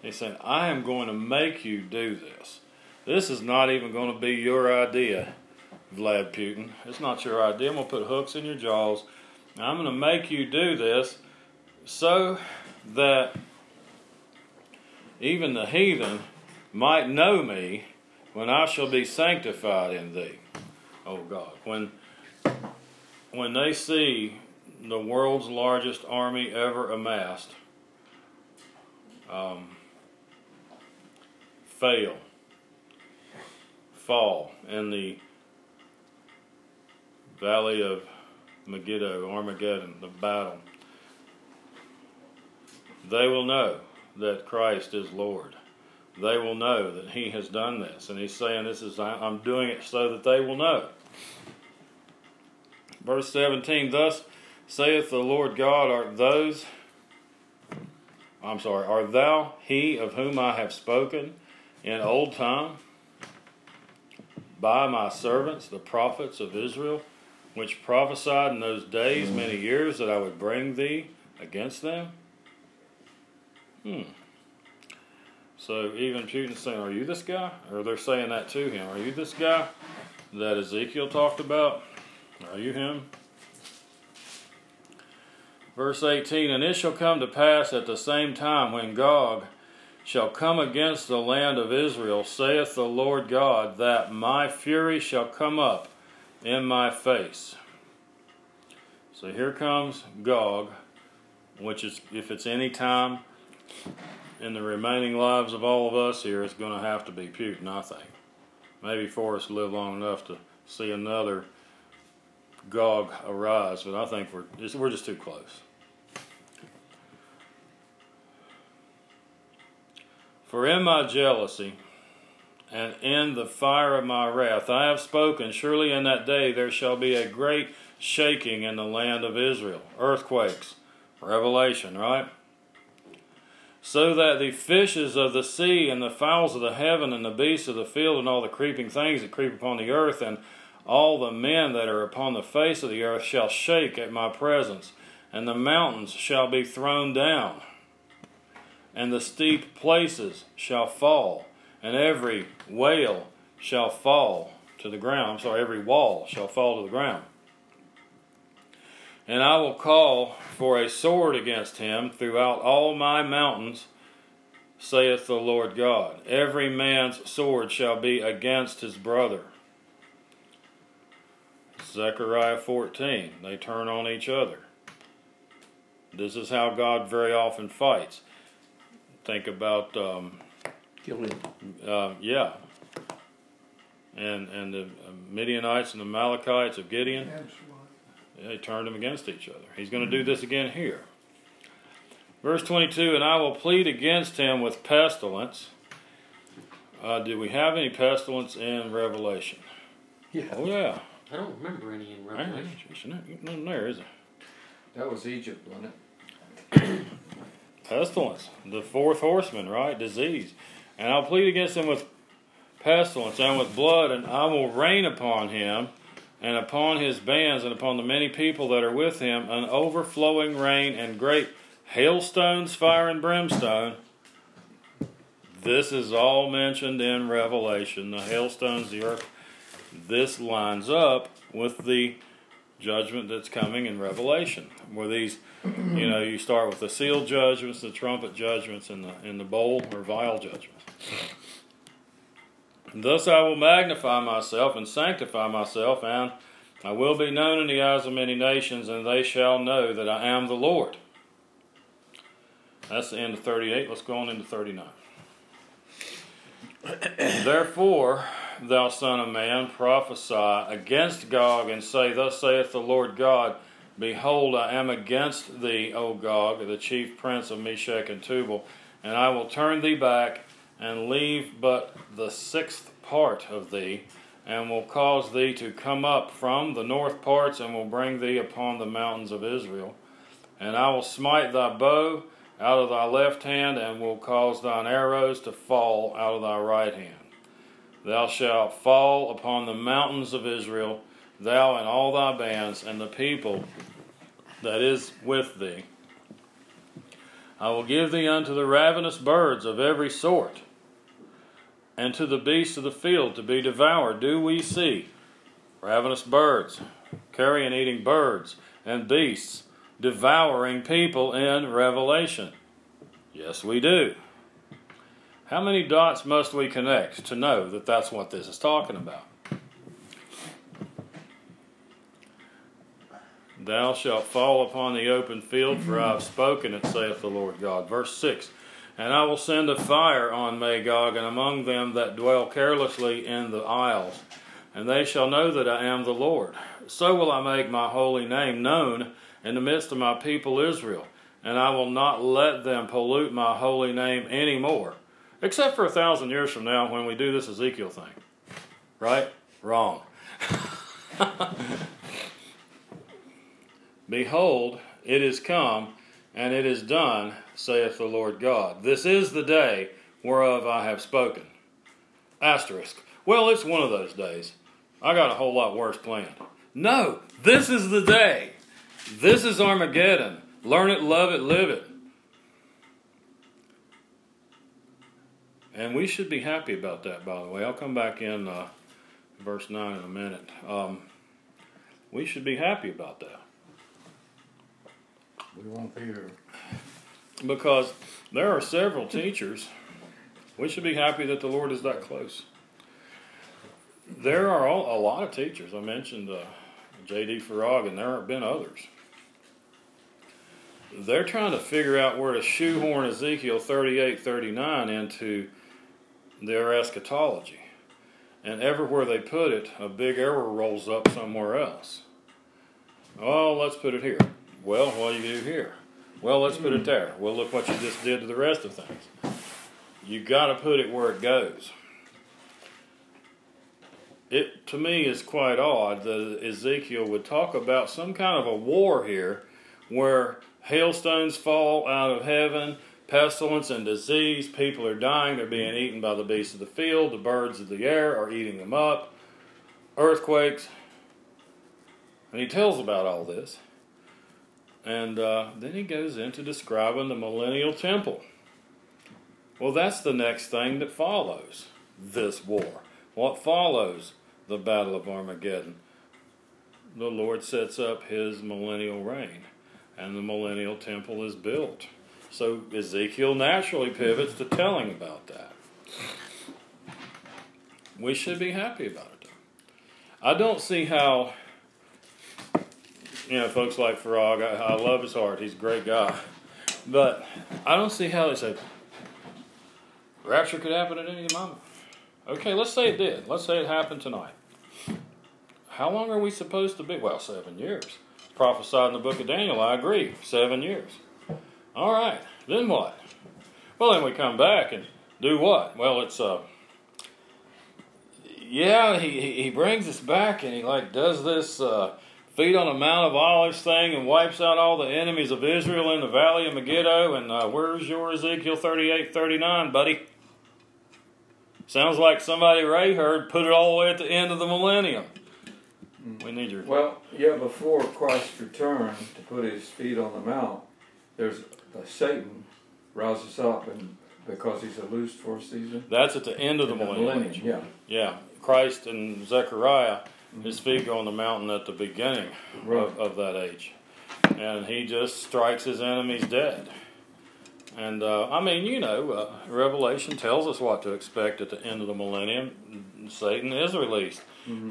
He's saying, I am going to make you do this. This is not even going to be your idea, Vlad Putin. It's not your idea. I'm going to put hooks in your jaws. I'm going to make you do this so that even the heathen might know me when I shall be sanctified in thee, O God. When when they see the world's largest army ever amassed um, fail, fall in the valley of Megiddo, Armageddon, the battle, they will know that Christ is Lord. They will know that He has done this, and He's saying, "This is I'm doing it so that they will know." Verse 17, Thus saith the Lord God, Art those, I'm sorry, art thou he of whom I have spoken in old time by my servants, the prophets of Israel, which prophesied in those days many years that I would bring thee against them? Hmm. So even Putin's saying, Are you this guy? Or they're saying that to him. Are you this guy that Ezekiel talked about? Are you him? Verse 18 And it shall come to pass at the same time when Gog shall come against the land of Israel, saith the Lord God, that my fury shall come up in my face. So here comes Gog, which is, if it's any time in the remaining lives of all of us here, it's going to have to be Putin, I think. Maybe Forrest live long enough to see another Gog arise, but I think we're just, we're just too close. For in my jealousy and in the fire of my wrath I have spoken, surely in that day there shall be a great shaking in the land of Israel, earthquakes, revelation, right? So that the fishes of the sea and the fowls of the heaven and the beasts of the field and all the creeping things that creep upon the earth and all the men that are upon the face of the earth shall shake at my presence, and the mountains shall be thrown down, and the steep places shall fall, and every whale shall fall to the ground. I'm sorry, every wall shall fall to the ground. And I will call for a sword against him throughout all my mountains, saith the Lord God. Every man's sword shall be against his brother. Zechariah 14. They turn on each other. This is how God very often fights. Think about, um, Gilead. uh, yeah, and and the Midianites and the Amalekites of Gideon. Absalom. They turned them against each other. He's going to do this again here. Verse 22 And I will plead against him with pestilence. Uh, do we have any pestilence in Revelation? Yeah. Oh, yeah. I don't remember any in Revelation. there's Nothing there, is there? That was Egypt, wasn't it? Pestilence. The fourth horseman, right? Disease. And I'll plead against him with pestilence and with blood, and I will rain upon him and upon his bands and upon the many people that are with him an overflowing rain and great hailstones, fire, and brimstone. This is all mentioned in Revelation the hailstones, the earth. This lines up with the judgment that's coming in Revelation, where these, you know, you start with the seal judgments, the trumpet judgments, and the and the bowl or vial judgments. Thus I will magnify myself and sanctify myself, and I will be known in the eyes of many nations, and they shall know that I am the Lord. That's the end of 38. Let's go on into 39. Therefore, thou son of man, prophesy against Gog, and say, Thus saith the Lord God, Behold, I am against thee, O Gog, the chief prince of Meshech and Tubal, and I will turn thee back and leave but the sixth part of thee, and will cause thee to come up from the north parts, and will bring thee upon the mountains of Israel. And I will smite thy bow out of thy left hand, and will cause thine arrows to fall out of thy right hand. Thou shalt fall upon the mountains of Israel, thou and all thy bands, and the people that is with thee. I will give thee unto the ravenous birds of every sort, and to the beasts of the field to be devoured. Do we see ravenous birds, carrion eating birds, and beasts devouring people in Revelation? Yes, we do. How many dots must we connect to know that that's what this is talking about? Thou shalt fall upon the open field, for I have spoken it, saith the Lord God. Verse 6 And I will send a fire on Magog, and among them that dwell carelessly in the isles, and they shall know that I am the Lord. So will I make my holy name known in the midst of my people Israel, and I will not let them pollute my holy name any more, except for a thousand years from now when we do this Ezekiel thing. Right? Wrong. Behold, it is come, and it is done, saith the Lord God. This is the day whereof I have spoken. Asterisk. Well, it's one of those days. I got a whole lot worse planned. No, this is the day. This is Armageddon. Learn it, love it, live it. And we should be happy about that, by the way. I'll come back in uh, verse 9 in a minute. Um, we should be happy about that. We won't be here. Because there are several teachers. We should be happy that the Lord is that close. There are all, a lot of teachers. I mentioned uh, J.D. Farag, and there have been others. They're trying to figure out where to shoehorn Ezekiel 38 39 into their eschatology. And everywhere they put it, a big error rolls up somewhere else. Oh, let's put it here. Well, what do you do here? Well, let's put it there. Well, look what you just did to the rest of things. You got to put it where it goes. It to me is quite odd that Ezekiel would talk about some kind of a war here where hailstones fall out of heaven, pestilence and disease, people are dying, they're being eaten by the beasts of the field, the birds of the air are eating them up, earthquakes. And he tells about all this. And uh, then he goes into describing the millennial temple. Well, that's the next thing that follows this war. What follows the Battle of Armageddon, the Lord sets up his millennial reign, and the millennial temple is built. So Ezekiel naturally pivots to telling about that. We should be happy about it. I don't see how, you know, folks like Farag, I, I love his heart, he's a great guy. But I don't see how they say rapture could happen at any moment. Okay, let's say it did. Let's say it happened tonight. How long are we supposed to be? Well, seven years. It's prophesied in the book of Daniel. I agree. Seven years. All right. Then what? Well, then we come back and do what? Well, it's uh. Yeah, he he brings us back and he like does this uh, feet on the Mount of Olives thing and wipes out all the enemies of Israel in the valley of Megiddo. And uh, where's your Ezekiel 38, 39, buddy? Sounds like somebody Ray heard put it all the way at the end of the millennium. We need your. Well, yeah, before Christ returned to put his feet on the mount, there's uh, Satan rises up and because he's a loosed for a season. That's at the end of the the millennium. millennium, yeah. Yeah, Christ and Zechariah, his feet go on the mountain at the beginning Right. of, of that age. And he just strikes his enemies dead. And uh, I mean, you know, uh, Revelation tells us what to expect at the end of the millennium. Satan is released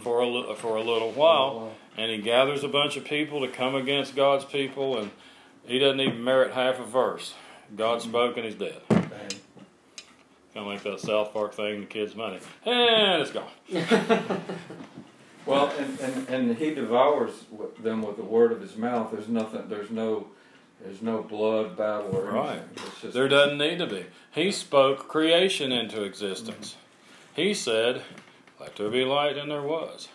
for a for a little while, and he gathers a bunch of people to come against God's people, and he doesn't even merit half a verse. God spoke, and he's dead. Kind of like that South Park thing, the kid's money, and it's gone. Well, and, and, and he devours them with the word of his mouth. There's nothing. There's no. There's no blood battle or Right. just, There doesn't need to be. He spoke creation into existence. He said, "Let there be light," and there was.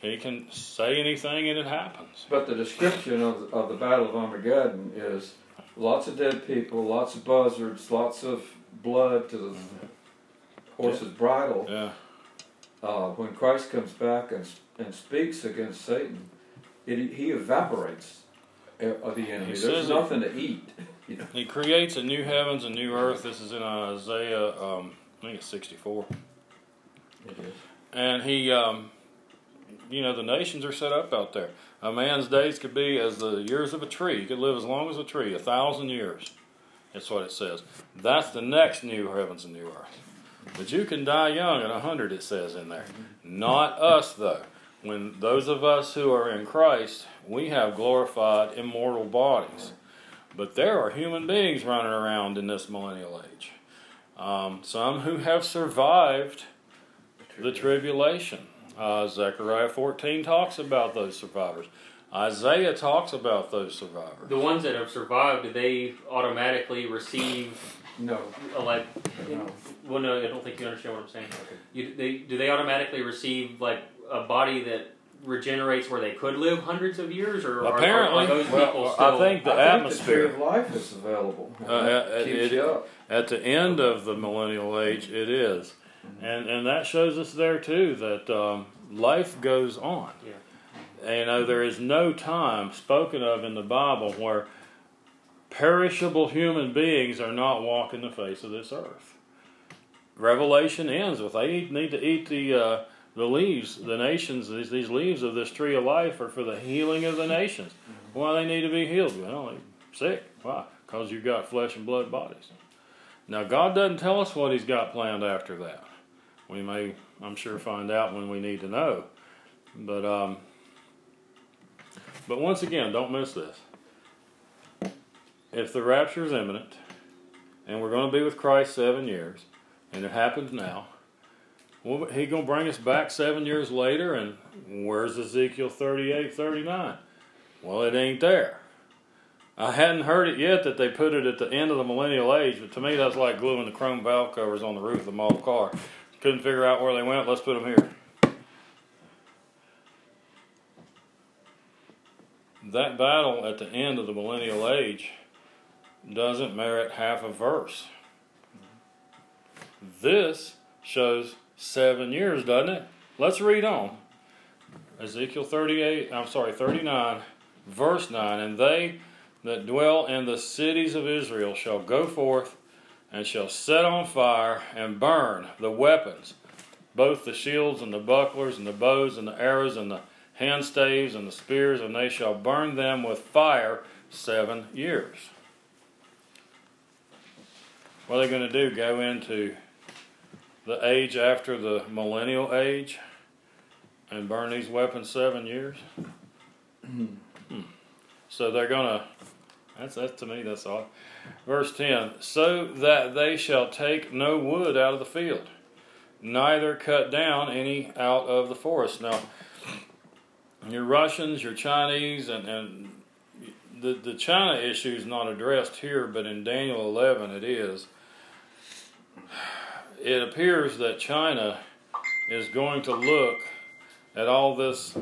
He can say anything, and it happens. But the description of, of the Battle of Armageddon is lots of dead people, lots of buzzards, lots of blood to the mm-hmm. horse's bridle. Yeah, Uh, when Christ comes back and, and speaks against Satan, it, he evaporates uh, of the enemy. He There's says it- nothing to eat. You know? he creates a new heavens and new earth. This is in Isaiah, um, I think it's sixty-four. It is. And he, um, you know, the nations are set up out there. A man's days could be as the years of a tree. He could live as long as a tree, a thousand years. That's what it says. That's the next new heavens and new earth. But you can die young at a hundred, it says in there. Not us, though. When those of us who are in Christ, we have glorified, immortal bodies. But there are human beings running around in this millennial age. Um, some who have survived the tribulation. Uh, Zechariah 14 talks about those survivors. Isaiah talks about those survivors. The ones that have survived, do they automatically receive No. a like? No. Well, no, I don't think you understand what I'm saying. You, they, do they automatically receive like a body that regenerates where they could live hundreds of years, or are- Apparently. are, those Well, people I still? think the I think atmosphere. The tree of life is available. Uh, uh, Keeps it- you up. At the end of the millennial age, it is. And, and that shows us there too that um, life goes on. Yeah. You know, there is no time spoken of in the Bible where perishable human beings are not walking the face of this earth. Revelation ends with they need to eat the uh, the leaves, the nations. These, these leaves of this tree of life are for the healing of the nations. Why they need to be healed? Well, they're sick. Why? Because you've got flesh and blood bodies. Now God doesn't tell us what He's got planned after that. We may, I'm sure, find out when we need to know. But um, but once again, don't miss this. If the rapture is imminent, and we're going to be with Christ seven years, and it happens now, well, he going to bring us back seven years later, and where's Ezekiel 38, 39? Well, it ain't there. I hadn't heard it yet that they put it at the end of the millennial age, but to me that's like gluing the chrome valve covers on the roof of the model car. Couldn't figure out where they went, let's put them here. That battle at the end of the millennial age doesn't merit half a verse. This shows seven years, doesn't it? Let's read on. Ezekiel 38, I'm sorry, 39, verse 9. And they that dwell in the cities of Israel shall go forth and shall set on fire and burn the weapons both the shields and the bucklers and the bows and the arrows and the hand staves and the spears, and they shall burn them with fire seven years. What are they going to do? Go into the age after the millennial age and burn these weapons seven years? Hmm. So they're going to. That's that to me. That's all. Verse ten. So that they shall take no wood out of the field, neither cut down any out of the forest. Now, your Russians, your Chinese, and, and the the China issue is not addressed here, but in Daniel eleven it is. It appears that China is going to look at all this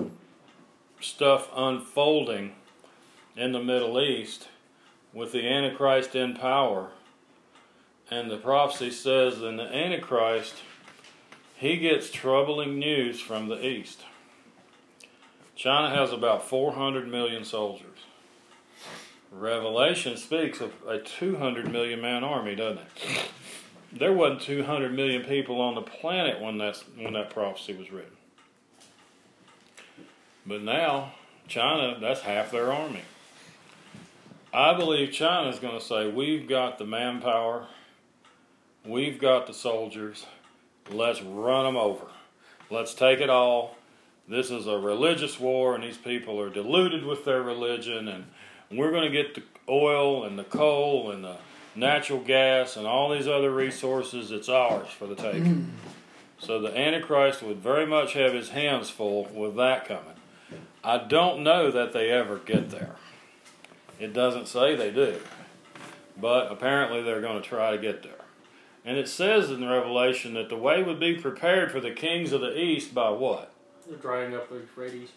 stuff unfolding in the Middle East with the Antichrist in power. And the prophecy says in the Antichrist, he gets troubling news from the East. China has about 400 million soldiers. Revelation speaks of a 200 million man army, doesn't it? There wasn't 200 million people on the planet when that's when that prophecy was written. But now, China, that's half their army. I believe China is going to say, We've got the manpower, we've got the soldiers, let's run them over. Let's take it all. This is a religious war, and these people are deluded with their religion, and we're going to get the oil and the coal and the natural gas and all these other resources. It's ours for the taking. Mm. So the Antichrist would very much have his hands full with that coming. I don't know that they ever get there. It doesn't say they do. But apparently they're going to try to get there. And it says in the Revelation that the way would be prepared for the kings of the east by what? They're drying up the Euphrates.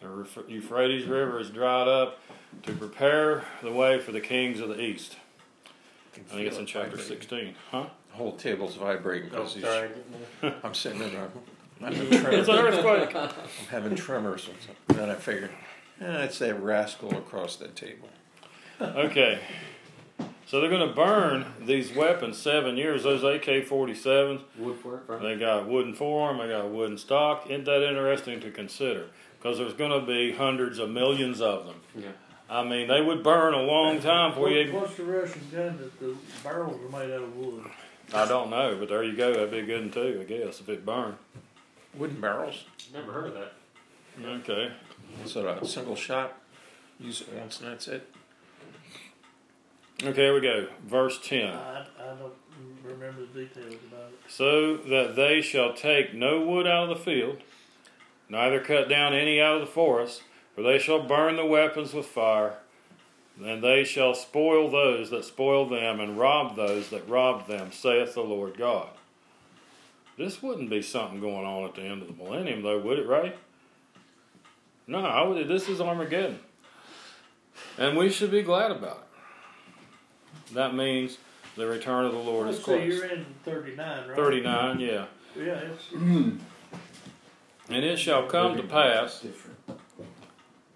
The Euphrates River is dried up to prepare the way for the kings of the east. I think it's in chapter 16. Huh? The whole table's vibrating Oh, because sorry. I'm sitting in a. I'm, having tremors. It's an earthquake. I'm having tremors. And then I figured, eh, it's that rascal across that table. Okay. So they're going to burn these weapons seven years. Those AK 47s, Wood for it. Burn. they got wooden forearm, they got wooden stock. Isn't that interesting to consider? Because there's going to be hundreds of millions of them. Yeah. I mean, they would burn a long time before you. What's the Russian gun that the barrels are made out of wood? I don't know, but there you go. That'd be a good one too, I guess, if it burned. Wooden barrels. Never heard of that. Okay. So a single shot. Use it once and that's it. Okay, here we go. Verse 10. I, I don't remember the details about it. So that they shall take no wood out of the field, neither cut down any out of the forest, for they shall burn the weapons with fire, and they shall spoil those that spoil them, and rob those that rob them, saith the Lord God. This wouldn't be something going on at the end of the millennium, though, would it, Ray? No, I would. This is Armageddon, and we should be glad about it. That means the return of the Lord Let's is say close. you're in thirty-nine, right? 39, yeah. Yeah, it's, hmm. And it shall come to pass. Different.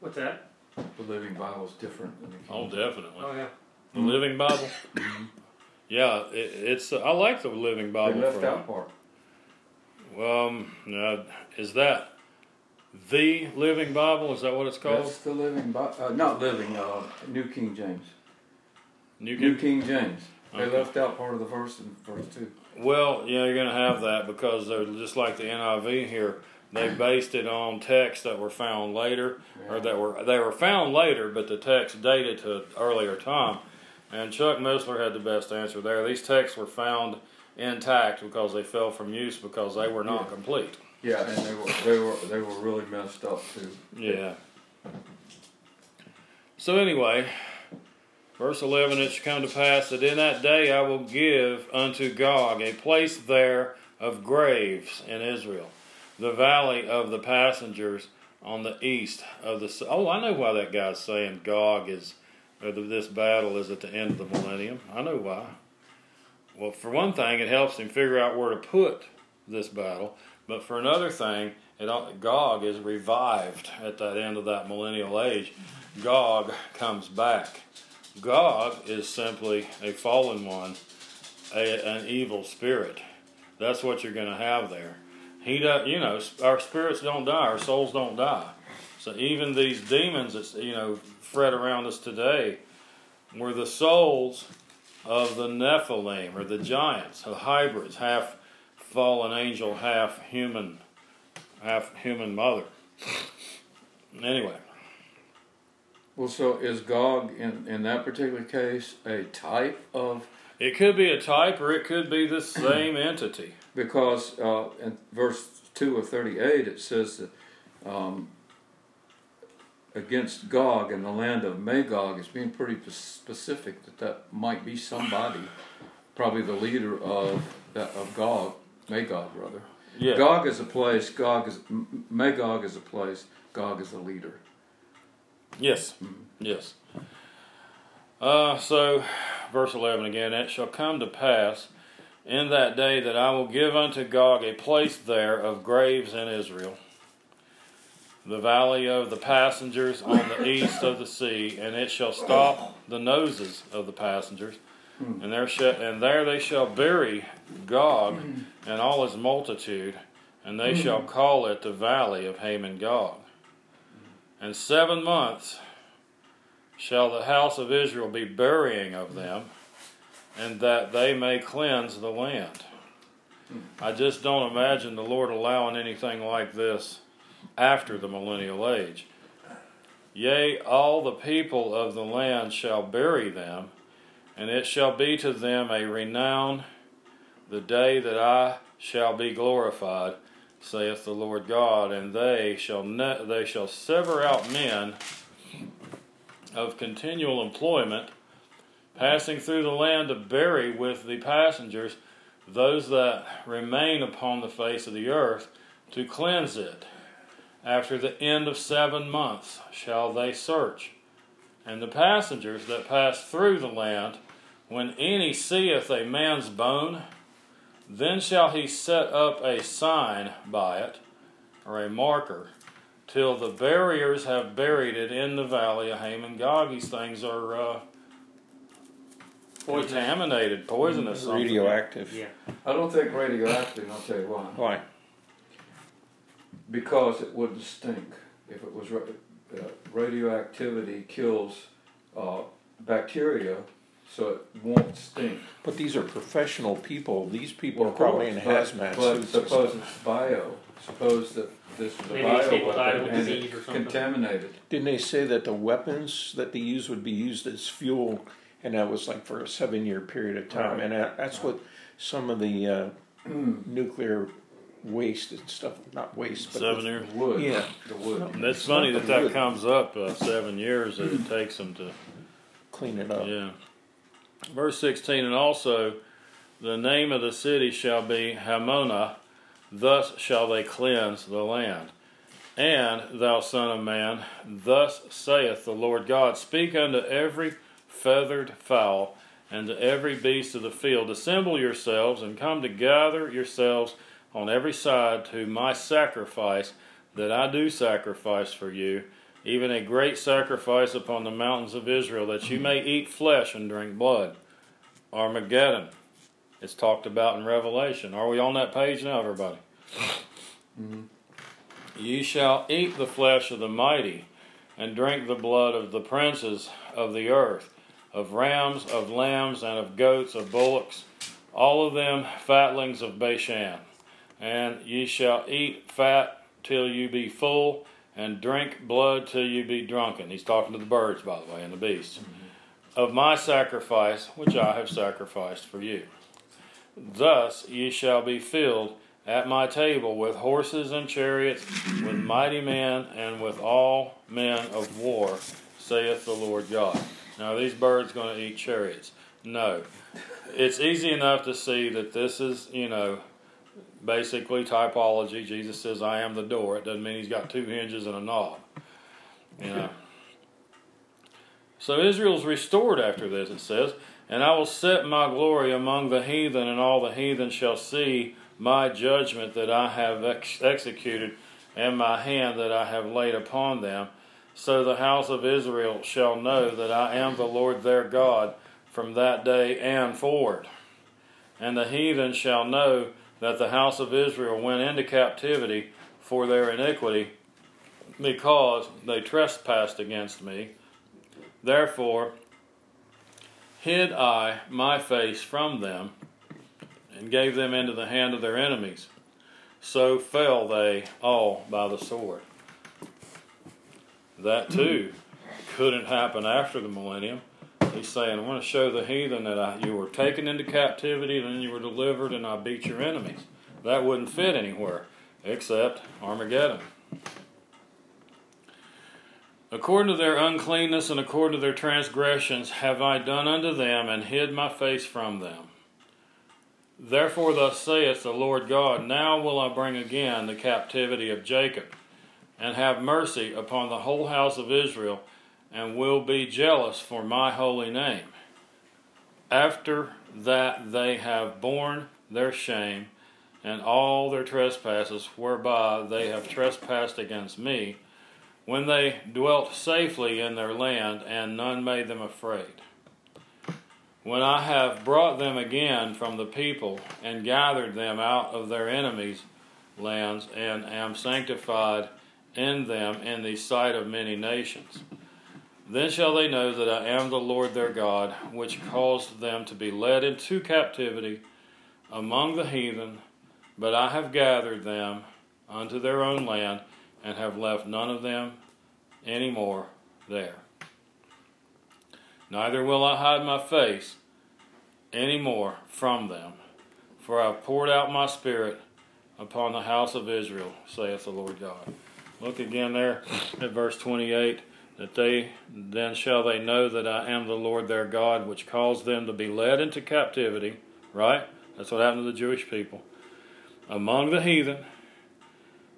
What's that? The Living Bible is different than the King Oh, definitely. Oh yeah. The Living Bible. Yeah, it, it's. I like the Living Bible. They Bible. left for- out part. Um, now, is that the Living Bible? Is that what it's called? That's the Living Bible. Uh, not Living, uh, New King James. New New King. King James. They Okay. left out part of the first in verse 2. Well, yeah, you're going to have that because they're just like the NIV here. They based it on texts that were found later, or that were they were found later, but the text dated to an earlier time. And Chuck Missler had the best answer there. These texts were found intact because they fell from use because they were not Yeah. complete. Yeah, and they were they were they were really messed up too. Yeah. So anyway, verse eleven, it shall come to pass that in that day I will give unto Gog a place there of graves in Israel, the valley of the passengers on the east of the. Oh, I know why that guy's saying Gog is, uh, that this battle is at the end of the millennium. I know why. Well, for one thing, it helps him figure out where to put this battle. But for another thing, it, Gog is revived at that end of that millennial age. Gog comes back. Gog is simply a fallen one, a, an evil spirit. That's what you're going to have there. He does. You know, our spirits don't die, our souls don't die. So even these demons that you know fret around us today were the souls of the Nephilim or the giants, the hybrids, half fallen angel, half human, half human mother. Anyway, Well, so is Gog in, in that particular case a type of it could be a type or it could be the same entity. Because uh, in verse two of thirty eight it says that um, against Gog in the land of Magog it's being pretty specific that that might be somebody, probably the leader of that of Gog, Magog rather. Yeah. Gog is a place. Gog is Magog is a place. Gog is a leader. Yes. Yes. Uh, so, verse 11 again It shall come to pass in that day that I will give unto Gog a place there of graves in Israel, the valley of the passengers on the east of the sea, and it shall stop the noses of the passengers. And there, shall, and there they shall bury Gog and all his multitude, and they shall call it the valley of Hamon Gog. And seven months shall the house of Israel be burying of them, and that they may cleanse the land. I just don't imagine the Lord allowing anything like this after the millennial age. Yea, all the people of the land shall bury them, and it shall be to them a renown the day that I shall be glorified, saith the Lord God, and they shall ne- they shall sever out men of continual employment, passing through the land to bury with the passengers those that remain upon the face of the earth to cleanse it. After the end of seven months shall they search. And the passengers that pass through the land, when any seeth a man's bone, then shall he set up a sign by it, or a marker, till the buriers have buried it in the valley of Hamon Gog. These things are uh. Contaminated, poisonous. something. radioactive. Yeah. I don't think radioactive. and I'll tell you why. Why? Because it wouldn't stink. If it was ra- uh, radioactivity kills uh, bacteria, so it won't stink. But these are professional people. These people Well, are probably in hazmat but, suits. But suppose it's bio. Suppose that this is a Maybe these bio people died weapon with and disease it's or something. contaminated. Didn't they say that the weapons that they use would be used as fuel, and that was like for a seven-year period of time, Right. and that, that's what some of the uh, nuclear waste and stuff, not waste, but Seven the- years. The wood. Yeah. The wood. And it's funny that that comes up uh, seven years that it takes them to clean it up. Yeah. Verse 16, and also the name of the city shall be Hamonah, thus shall they cleanse the land. And, thou son of man, thus saith the Lord God Speak unto every feathered fowl and to every beast of the field, Assemble yourselves and come to gather yourselves on every side to my sacrifice that I do sacrifice for you, even a great sacrifice upon the mountains of Israel, that you may eat flesh and drink blood. Armageddon. It's talked about in Revelation. Are we on that page now, everybody? Mm. Ye shall eat the flesh of the mighty, and drink the blood of the princes of the earth, of rams, of lambs, and of goats, of bullocks, all of them fatlings of Bashan. And ye shall eat fat till you be full, and drink blood till you be drunken. He's talking to the birds, by the way, and the beasts. Of my sacrifice, which I have sacrificed for you. Thus ye shall be filled at my table with horses and chariots, with mighty men, and with all men of war, saith the Lord God. Now, are these birds going to eat chariots? No. It's easy enough to see that this is, you know, basically typology. Jesus says, I am the door. It doesn't mean he's got two hinges and a knob. You know. So Israel's restored after this, it says, And I will set my glory among the heathen, and all the heathen shall see my judgment that I have ex- executed, and my hand that I have laid upon them. So the house of Israel shall know that I am the Lord their God from that day and forward. And the heathen shall know that the house of Israel went into captivity for their iniquity, because they trespassed against me. Therefore hid I my face from them, and gave them into the hand of their enemies. So fell they all by the sword. That mm-hmm. too couldn't happen after the millennium. He's saying, I want to show the heathen that I, you were taken into captivity, then you were delivered, and I beat your enemies. That wouldn't fit anywhere except Armageddon. According to their uncleanness and according to their transgressions have I done unto them, and hid my face from them. Therefore, thus saith the Lord God Now will I bring again the captivity of Jacob, and have mercy upon the whole house of Israel, and will be jealous for my holy name. After that they have borne their shame and all their trespasses whereby they have trespassed against me, when they dwelt safely in their land, and none made them afraid. When I have brought them again from the people, and gathered them out of their enemies' lands, and am sanctified in them in the sight of many nations. Then shall they know that I am the Lord their God, which caused them to be led into captivity among the heathen, but I have gathered them unto their own land, and have left none of them any more there. Neither will I hide my face any more from them, for I have poured out my spirit upon the house of Israel, saith the Lord God. Look again there at verse 28 that they then shall they know that I am the Lord their God, which caused them to be led into captivity. Right? That's what happened to the Jewish people. Among the heathen,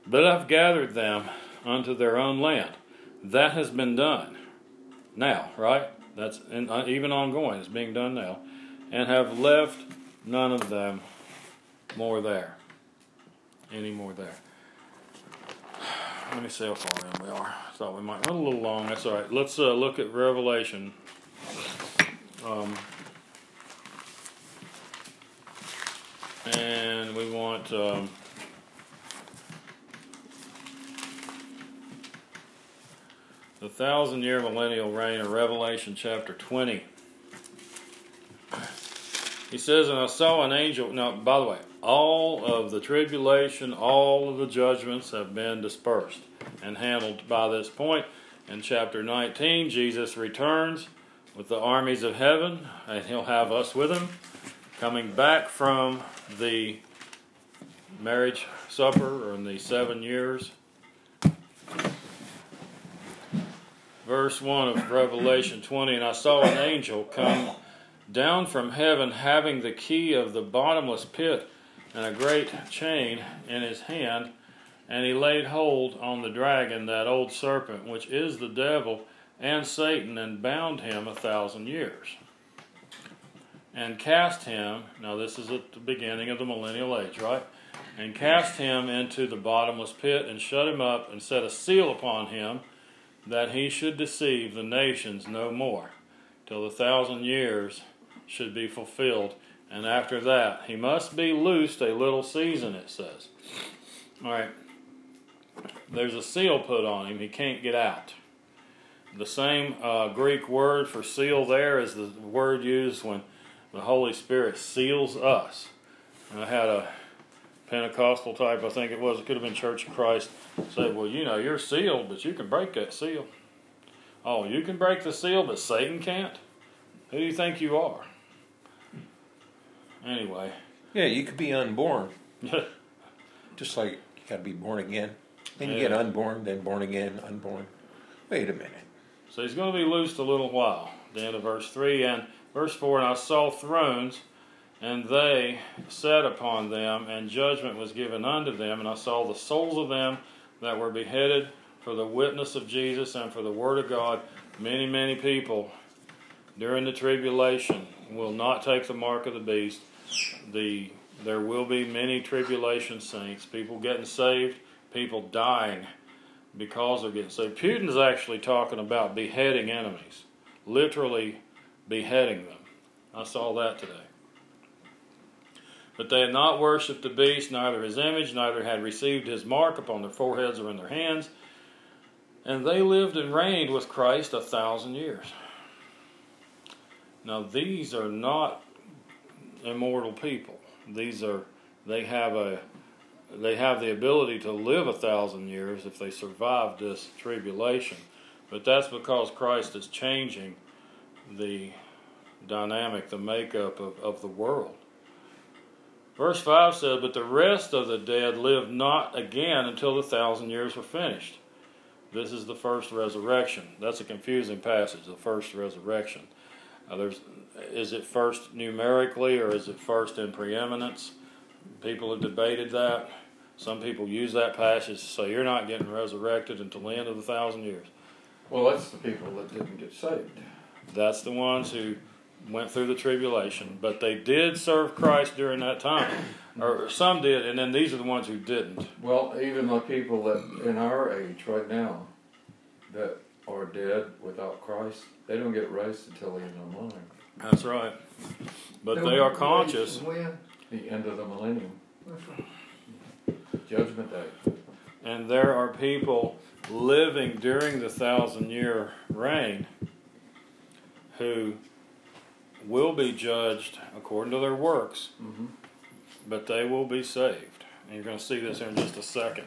but I've gathered them unto their own land. That has been done now, right? That's in, uh, even ongoing. It's being done now, and have left none of them more there, any more there. Let me see how far in we are. I thought we might run a little long. That's all right. Let's uh, look at Revelation. Um, and we want um, the thousand year millennial reign of Revelation chapter 20. He says, And I saw an angel. Now, by the way, all of the tribulation, all of the judgments have been dispersed and handled by this point. In chapter 19, Jesus returns with the armies of heaven, and he'll have us with him, coming back from the marriage supper or in the seven years. Verse 1 of Revelation 20 And I saw an angel come down from heaven, having the key of the bottomless pit and a great chain in his hand. And he laid hold on the dragon, that old serpent, which is the devil and Satan, and bound him a thousand years. And cast him, now this is at the beginning of the millennial age, right? And cast him into the bottomless pit, and shut him up, and set a seal upon him, that he should deceive the nations no more, till the thousand years should be fulfilled. And after that, he must be loosed a little season, it says. All right. There's a seal put on him. He can't get out. The same uh, Greek word for seal there is the word used when the Holy Spirit seals us. And I had a Pentecostal type, I think it was, it could have been Church of Christ, said, Well, you know, you're sealed, but you can break that seal. Oh, you can break the seal, but Satan can't? Who do you think you are? Anyway. Yeah, you could be unborn. Just like you got to be born again. Then you Yeah. get unborn, then born again, unborn. Wait a minute. So he's going to be loosed a little while. The end of verse 3 and verse 4 And I saw thrones, and they sat upon them, and judgment was given unto them. And I saw the souls of them that were beheaded for the witness of Jesus and for the word of God. Many, many people during the tribulation will not take the mark of the beast. The there will be many tribulation saints, people getting saved, people dying because of getting saved. Putin's actually talking about beheading enemies, literally beheading them. I saw that today. But they had not worshipped the beast, neither his image, neither had received his mark upon their foreheads or in their hands. And they lived and reigned with Christ a thousand years. Now, these are not immortal people. These are, they have a, they have the ability to live a thousand years if they survive this tribulation. But that's because Christ is changing the dynamic, the makeup of, of the world. Verse 5 says, But the rest of the dead lived not again until the thousand years were finished. This is the first resurrection. That's a confusing passage, the first resurrection. Uh, there's, is it first numerically or is it first in preeminence? People have debated that. Some people use that passage to say you're not getting resurrected until the end of the thousand years. Well, that's the people that didn't get saved. That's the ones who went through the tribulation, but they did serve Christ during that time, or some did, and then these are the ones who didn't. Well, even the people that in our age right now that are dead without Christ, they don't get raised until the end of the millennium. That's right. But they are conscious. When? The end of the millennium, right. Judgment Day. And there are people living during the thousand year reign who will be judged according to their works, Mm-hmm. but they will be saved. And you're going to see this here in just a second.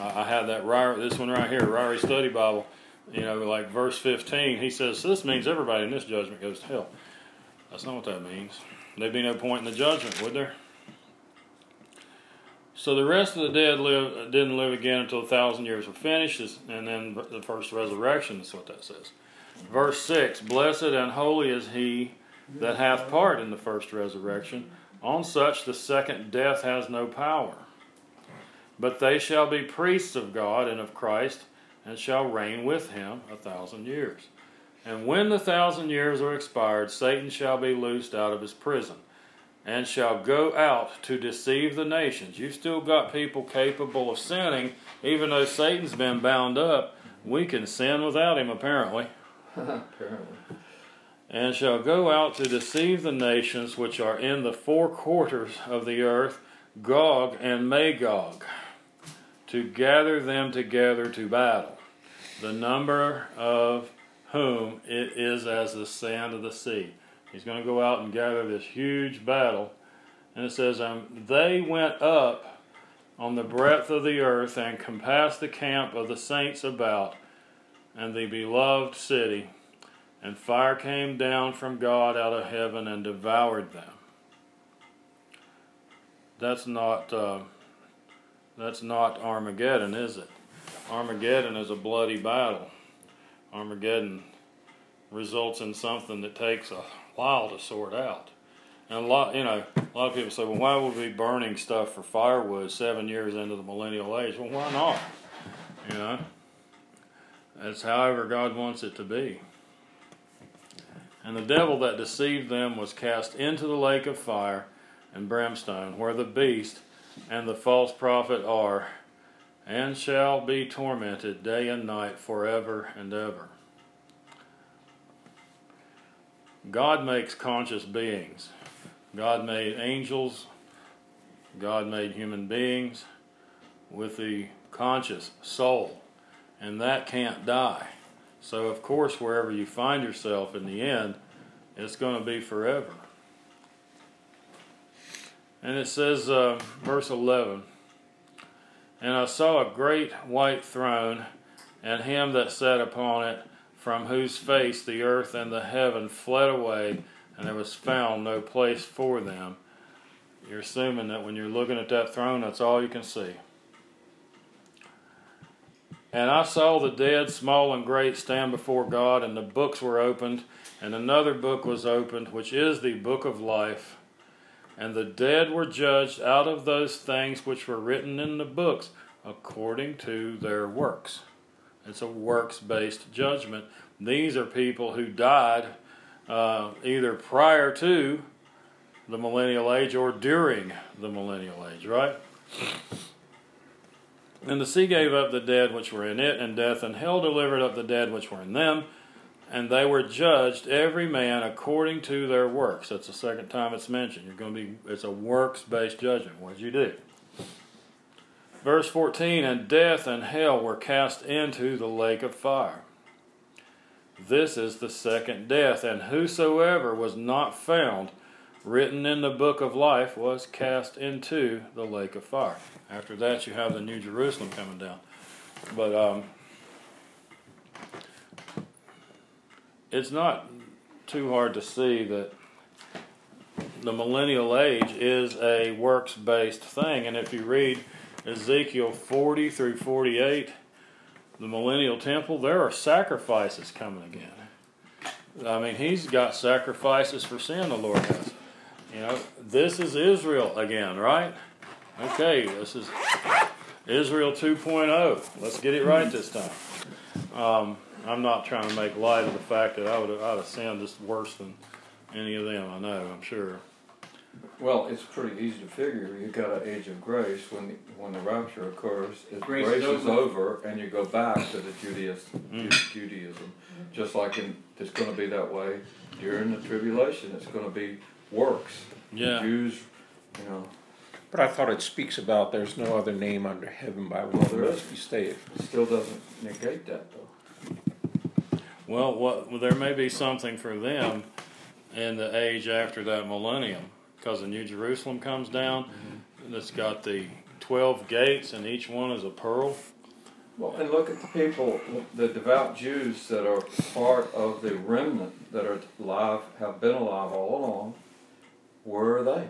I have that Ryrie, this one right here, Ryrie Study Bible. You know, like verse 15, he says, so This means everybody in this judgment goes to hell. That's not what that means. There'd be no point in the judgment, would there? So the rest of the dead live, didn't live again until a thousand years were finished, and then the first resurrection is what that says. Verse 6 Blessed and holy is he that hath part in the first resurrection. On such the second death has no power. But they shall be priests of God and of Christ, and shall reign with him a thousand years. And when the thousand years are expired, Satan shall be loosed out of his prison, and shall go out to deceive the nations. You've still got people capable of sinning, even though Satan's been bound up. We can sin without him, apparently Apparently. and shall go out to deceive the nations which are in the four quarters of the earth, Gog and Magog, to gather them together to battle, the number of whom it is as the sand of the sea. He's going to go out and gather this huge battle. And it says, um, They went up on the breadth of the earth and compassed the camp of the saints about, and the beloved city. And fire came down from God out of heaven and devoured them. That's not uh, that's not Armageddon, is it? Armageddon is a bloody battle. Armageddon results in something that takes a while to sort out. And a lot, you know, a lot of people say, "Well, why would we be burning stuff for firewood seven years into the millennial age?" Well, why not? You know, that's however God wants it to be. And the devil that deceived them was cast into the lake of fire and brimstone, where the beast and the false prophet are, and shall be tormented day and night forever and ever. God makes conscious beings. God made angels. God made human beings with the conscious soul, and that can't die. So, of course, wherever you find yourself in the end, it's going to be forever. And it says, uh, verse 11 And I saw a great white throne, and him that sat upon it, from whose face the earth and the heaven fled away, and there was found no place for them. You're assuming that when you're looking at that throne, that's all you can see. And I saw the dead, small and great, stand before God, and the books were opened, and another book was opened, which is the book of life. And the dead were judged out of those things which were written in the books according to their works. It's a works based judgment. These are people who died uh, either prior to the millennial age or during the millennial age, right? And the sea gave up the dead which were in it, and death and hell delivered up the dead which were in them, and they were judged every man according to their works. That's the second time it's mentioned. You're going to be it's a works-based judgment. What did you do? Verse 14, and death and hell were cast into the lake of fire. This is the second death, and whosoever was not found written in the book of life was cast into the lake of fire. After that, you have the New Jerusalem coming down. But um, it's not too hard to see that the millennial age is a works based thing. And if you read Ezekiel 40 through 48, the millennial temple, there are sacrifices coming again. I mean, he's got sacrifices for sin, the Lord has. You know, this is Israel again, right? Okay, this is Israel 2.0. Let's get it right this time. Um, I'm not trying to make light of the fact that I would have, I'd have sinned just worse than any of them. I know, I'm sure. Well, it's pretty easy to figure. You've got an age of grace when the, when the rapture occurs. Is Grace grace, is is over, and you go back to the Judaism. Mm. Judaism, just like in, it's going to be that way during the tribulation. It's going to be works. Yeah. Jews, you know, But I thought it speaks about there's no other name under heaven by which there we is. must be saved. still doesn't negate that though. Well, what well, there may be something for them in the age after that millennium, because the New Jerusalem comes down. Mm-hmm. That's got the twelve gates, and each one is a pearl. Well, and look at the people, the devout Jews that are part of the remnant that are alive, have been alive all along. Where are they?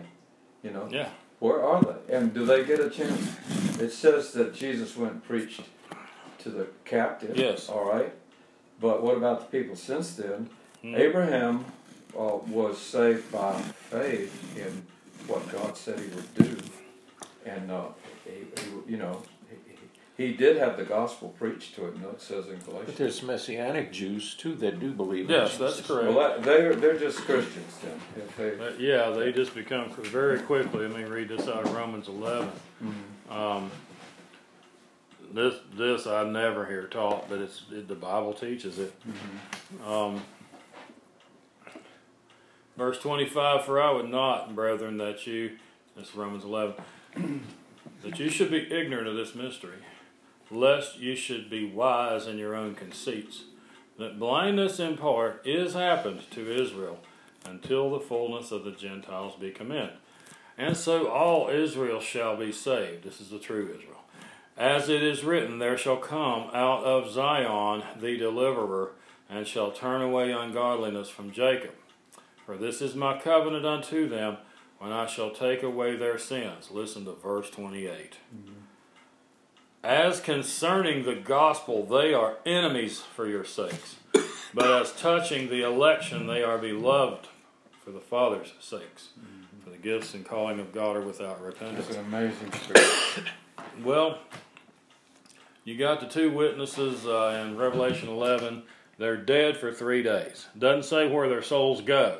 You know, Yeah. where are they? And do they get a chance? It says that Jesus went and preached to the captive. Yes. All right. But what about the people since then? Hmm. Abraham uh, was saved by faith in what God said he would do, and uh, he, he, you know, he, he did have the gospel preached to him. No, it says in But there's Messianic Jews too that do believe. in Yes, that's correct. Well, that, they're they're just Christians then. They, yeah, they just become very quickly. Let me read this out of Romans 11. Um, this this I never hear taught, but it's it, the Bible teaches it. Um, verse 25: For I would not, brethren, that you, this Romans 11, that you should be ignorant of this mystery, lest you should be wise in your own conceits. That blindness in part is happened to Israel until the fullness of the Gentiles be come in. And so all Israel shall be saved. This is the true Israel. As it is written, there shall come out of Zion the deliverer, and shall turn away ungodliness from Jacob. For this is my covenant unto them, when I shall take away their sins. Listen to verse 28. As concerning the gospel, they are enemies for your sakes. But as touching the election, they are beloved for the Father's sakes. For the gifts and calling of God are without repentance. it's an amazing. Well, you got the two witnesses uh, in Revelation 11. They're dead for three days. Doesn't say where their souls go,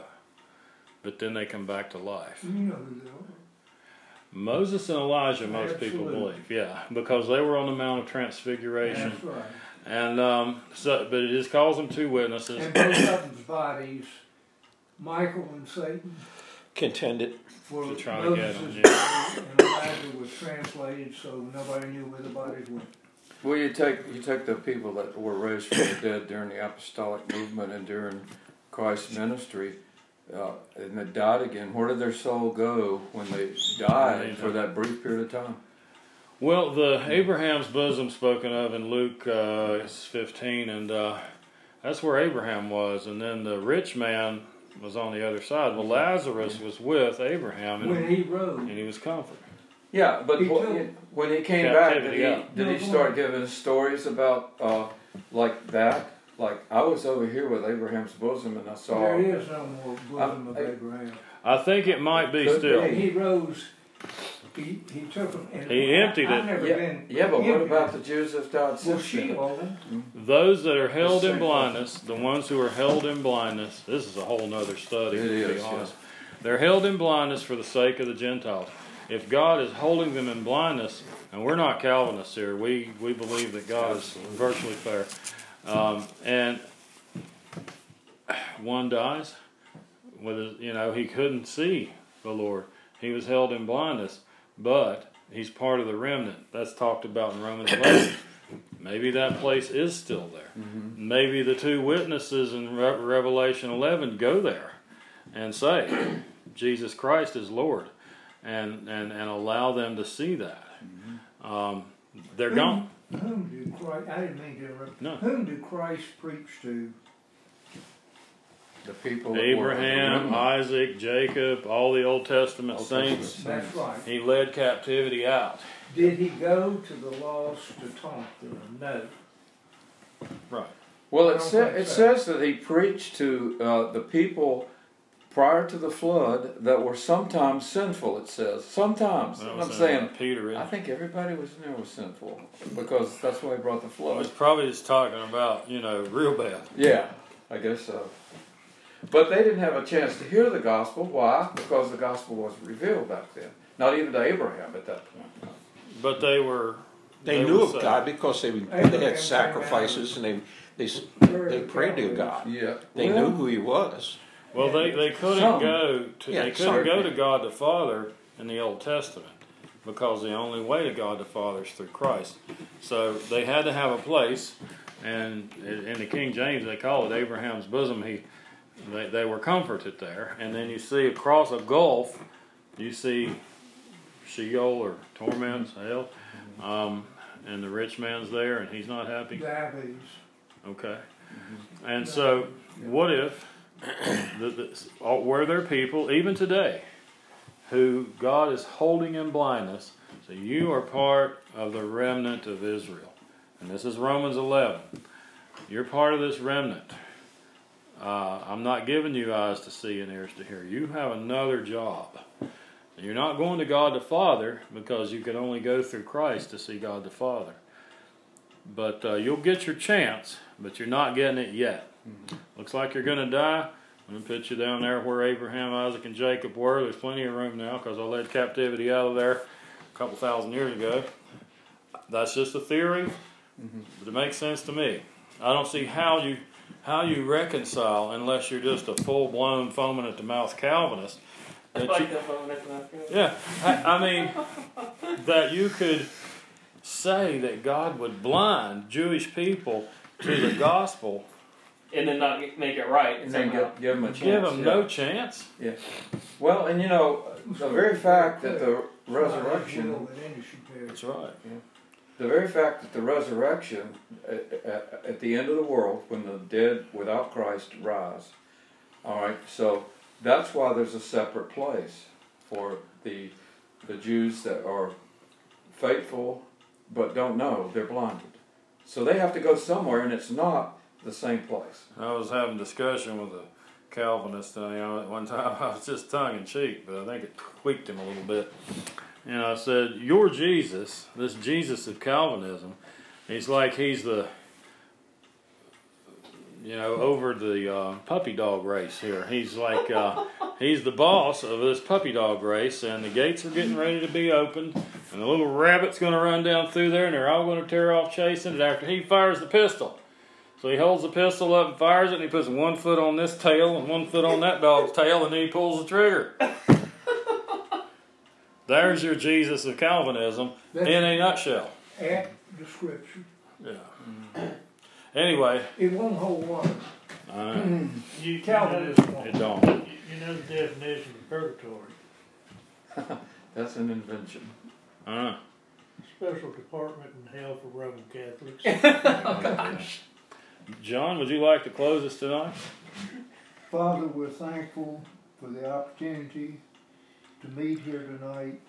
but then they come back to life. You know who they are. Moses and Elijah, most people believe, yeah, because they were on the Mount of Transfiguration, That's right. and um, so, but it just calls them two witnesses. And both of them's bodies, Michael and Satan, Contended. Were To try to get Moses' them, body, and Elijah was translated, so nobody knew where the bodies went. Well, you take you take the people that were raised from the dead during the apostolic movement and during Christ's ministry, uh, and they died again. Where did their soul go when they died for that brief period of time? Well, the Abraham's bosom spoken of in Luke uh, is 15, and uh, that's where Abraham was. And then the rich man was on the other side. Well, Lazarus was with Abraham, When and, he rose, and he was comforted. Yeah, but He wh- when he came back, did he, yeah. did he start giving stories about uh, like that? Like I was over here with Abraham's bosom, and I saw. there is no more bosom of I- Abraham. I think it might be still. When he rose, he, he took them. And He emptied I, it. I've never Yeah, been. yeah, but what about the Jews of died Well, since she then? Those that are held in same blindness, the ones who are held in blindness, this is a whole nother study, It to be is, honest. They're held in blindness for the sake of the Gentiles. If God is holding them in blindness, and we're not Calvinists here, we, we believe that God is virtually fair. Um, and one dies, with his, you know he couldn't see the Lord. He was held in blindness, but he's part of the remnant. That's talked about in Romans 11. Maybe that place is still there. Mm-hmm. Maybe the two witnesses in Re- Revelation 11 go there and say, Jesus Christ is Lord, and, and, and allow them to see that. Um, they're gone. Whom did Christ, I didn't mean to interrupt. No. Whom did Christ preach to? The people. that were Abraham. Isaac, Jacob, all the Old Testament Old saints. Testament. That's right. He led captivity out. Did he go to the lost to talk to them? No. Right. Well, it, sa- it so. says that he preached to uh, the people prior to the flood that were sometimes sinful. It says sometimes. That And was I'm saying. Peter. isn't I think everybody was there was sinful because that's why he brought the Well, flood. He's probably just talking about, you know, real bad. Yeah, I guess so. But they didn't have a chance to hear the gospel. Why? Because the gospel wasn't revealed back then. Not even to Abraham at that point. But they were. They were knew of saved. God because they, they had sacrifices and they, they, they prayed to God. Yeah. They Well, knew who He was. Well, they, they couldn't Some. go to Yeah, they couldn't go to God the Father in the Old Testament because the only way to God the Father is through Christ. So they had to have a place, and in in the King James they call it Abraham's bosom. He they, they were comforted there, and then you see across a gulf, you see Sheol or torments, hell, um, and the rich man's there, and he's not happy. Diabetes. Okay. And so, what if the, the, were there people, even today, who God is holding in blindness? So you are part of the remnant of Israel. And this is Romans 11. You're part of this remnant. Uh, I'm not giving you eyes to see and ears to hear. You have another job. You're not going to God the Father because you can only go through Christ to see God the Father. But uh, you'll get your chance, but you're not getting it yet. Looks like you're going to die. I'm going to put you down there where Abraham, Isaac, and Jacob were. There's plenty of room now because I led captivity out of there a couple thousand years ago. That's just a theory, but it makes sense to me. I don't see how you how you reconcile unless you're just a full blown foaming at the mouth Calvinist. That you, yeah, I, I mean that you could say that God would blind Jewish people to the gospel, and then not make it right. And then give, give them a chance. give them yeah. no chance. Yeah. Well, and you know, the very fact that the resurrection, that any should perish. That's right. The very fact that the resurrection at, at, at the end of the world, when the dead without Christ rise, all right. So that's why there's a separate place for the the Jews that are faithful but don't know they're blinded. So they have to go somewhere, and it's not the same place. I was having discussion with a Calvinist, uh, you know, at one time I was just tongue in cheek, but I think it tweaked him a little bit. And I said, Your Jesus, this Jesus of Calvinism, he's like he's the, you know, over the uh, puppy dog race here. He's like, uh, he's the boss of this puppy dog race, and the gates are getting ready to be opened, and the little rabbit's going to run down through there, and they're all going to tear off chasing it after he fires the pistol. So he holds the pistol up and fires it, and he puts one foot on this tail and one foot on that dog's tail, and then he pulls the trigger. There's your Jesus of Calvinism in a nutshell. At the scripture. Yeah. Anyway, It won't hold water. uh, You Calvinism it won't. don't. You you know the definition of purgatory. That's an invention. Uh, Special department in hell for Roman Catholics. oh, John, would you like to close us tonight? Father, we're thankful for the opportunity to meet here tonight.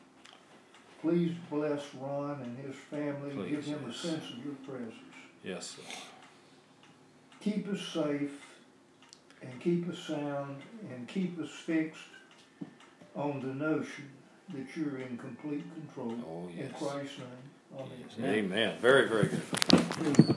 Please bless Ron and his family. Give Please, him a sense of your presence. Yes. Sir. Keep us safe and keep us sound and keep us fixed on the notion that you're in complete control. Oh, In. Christ's name. Amen. Amen. Very, very good.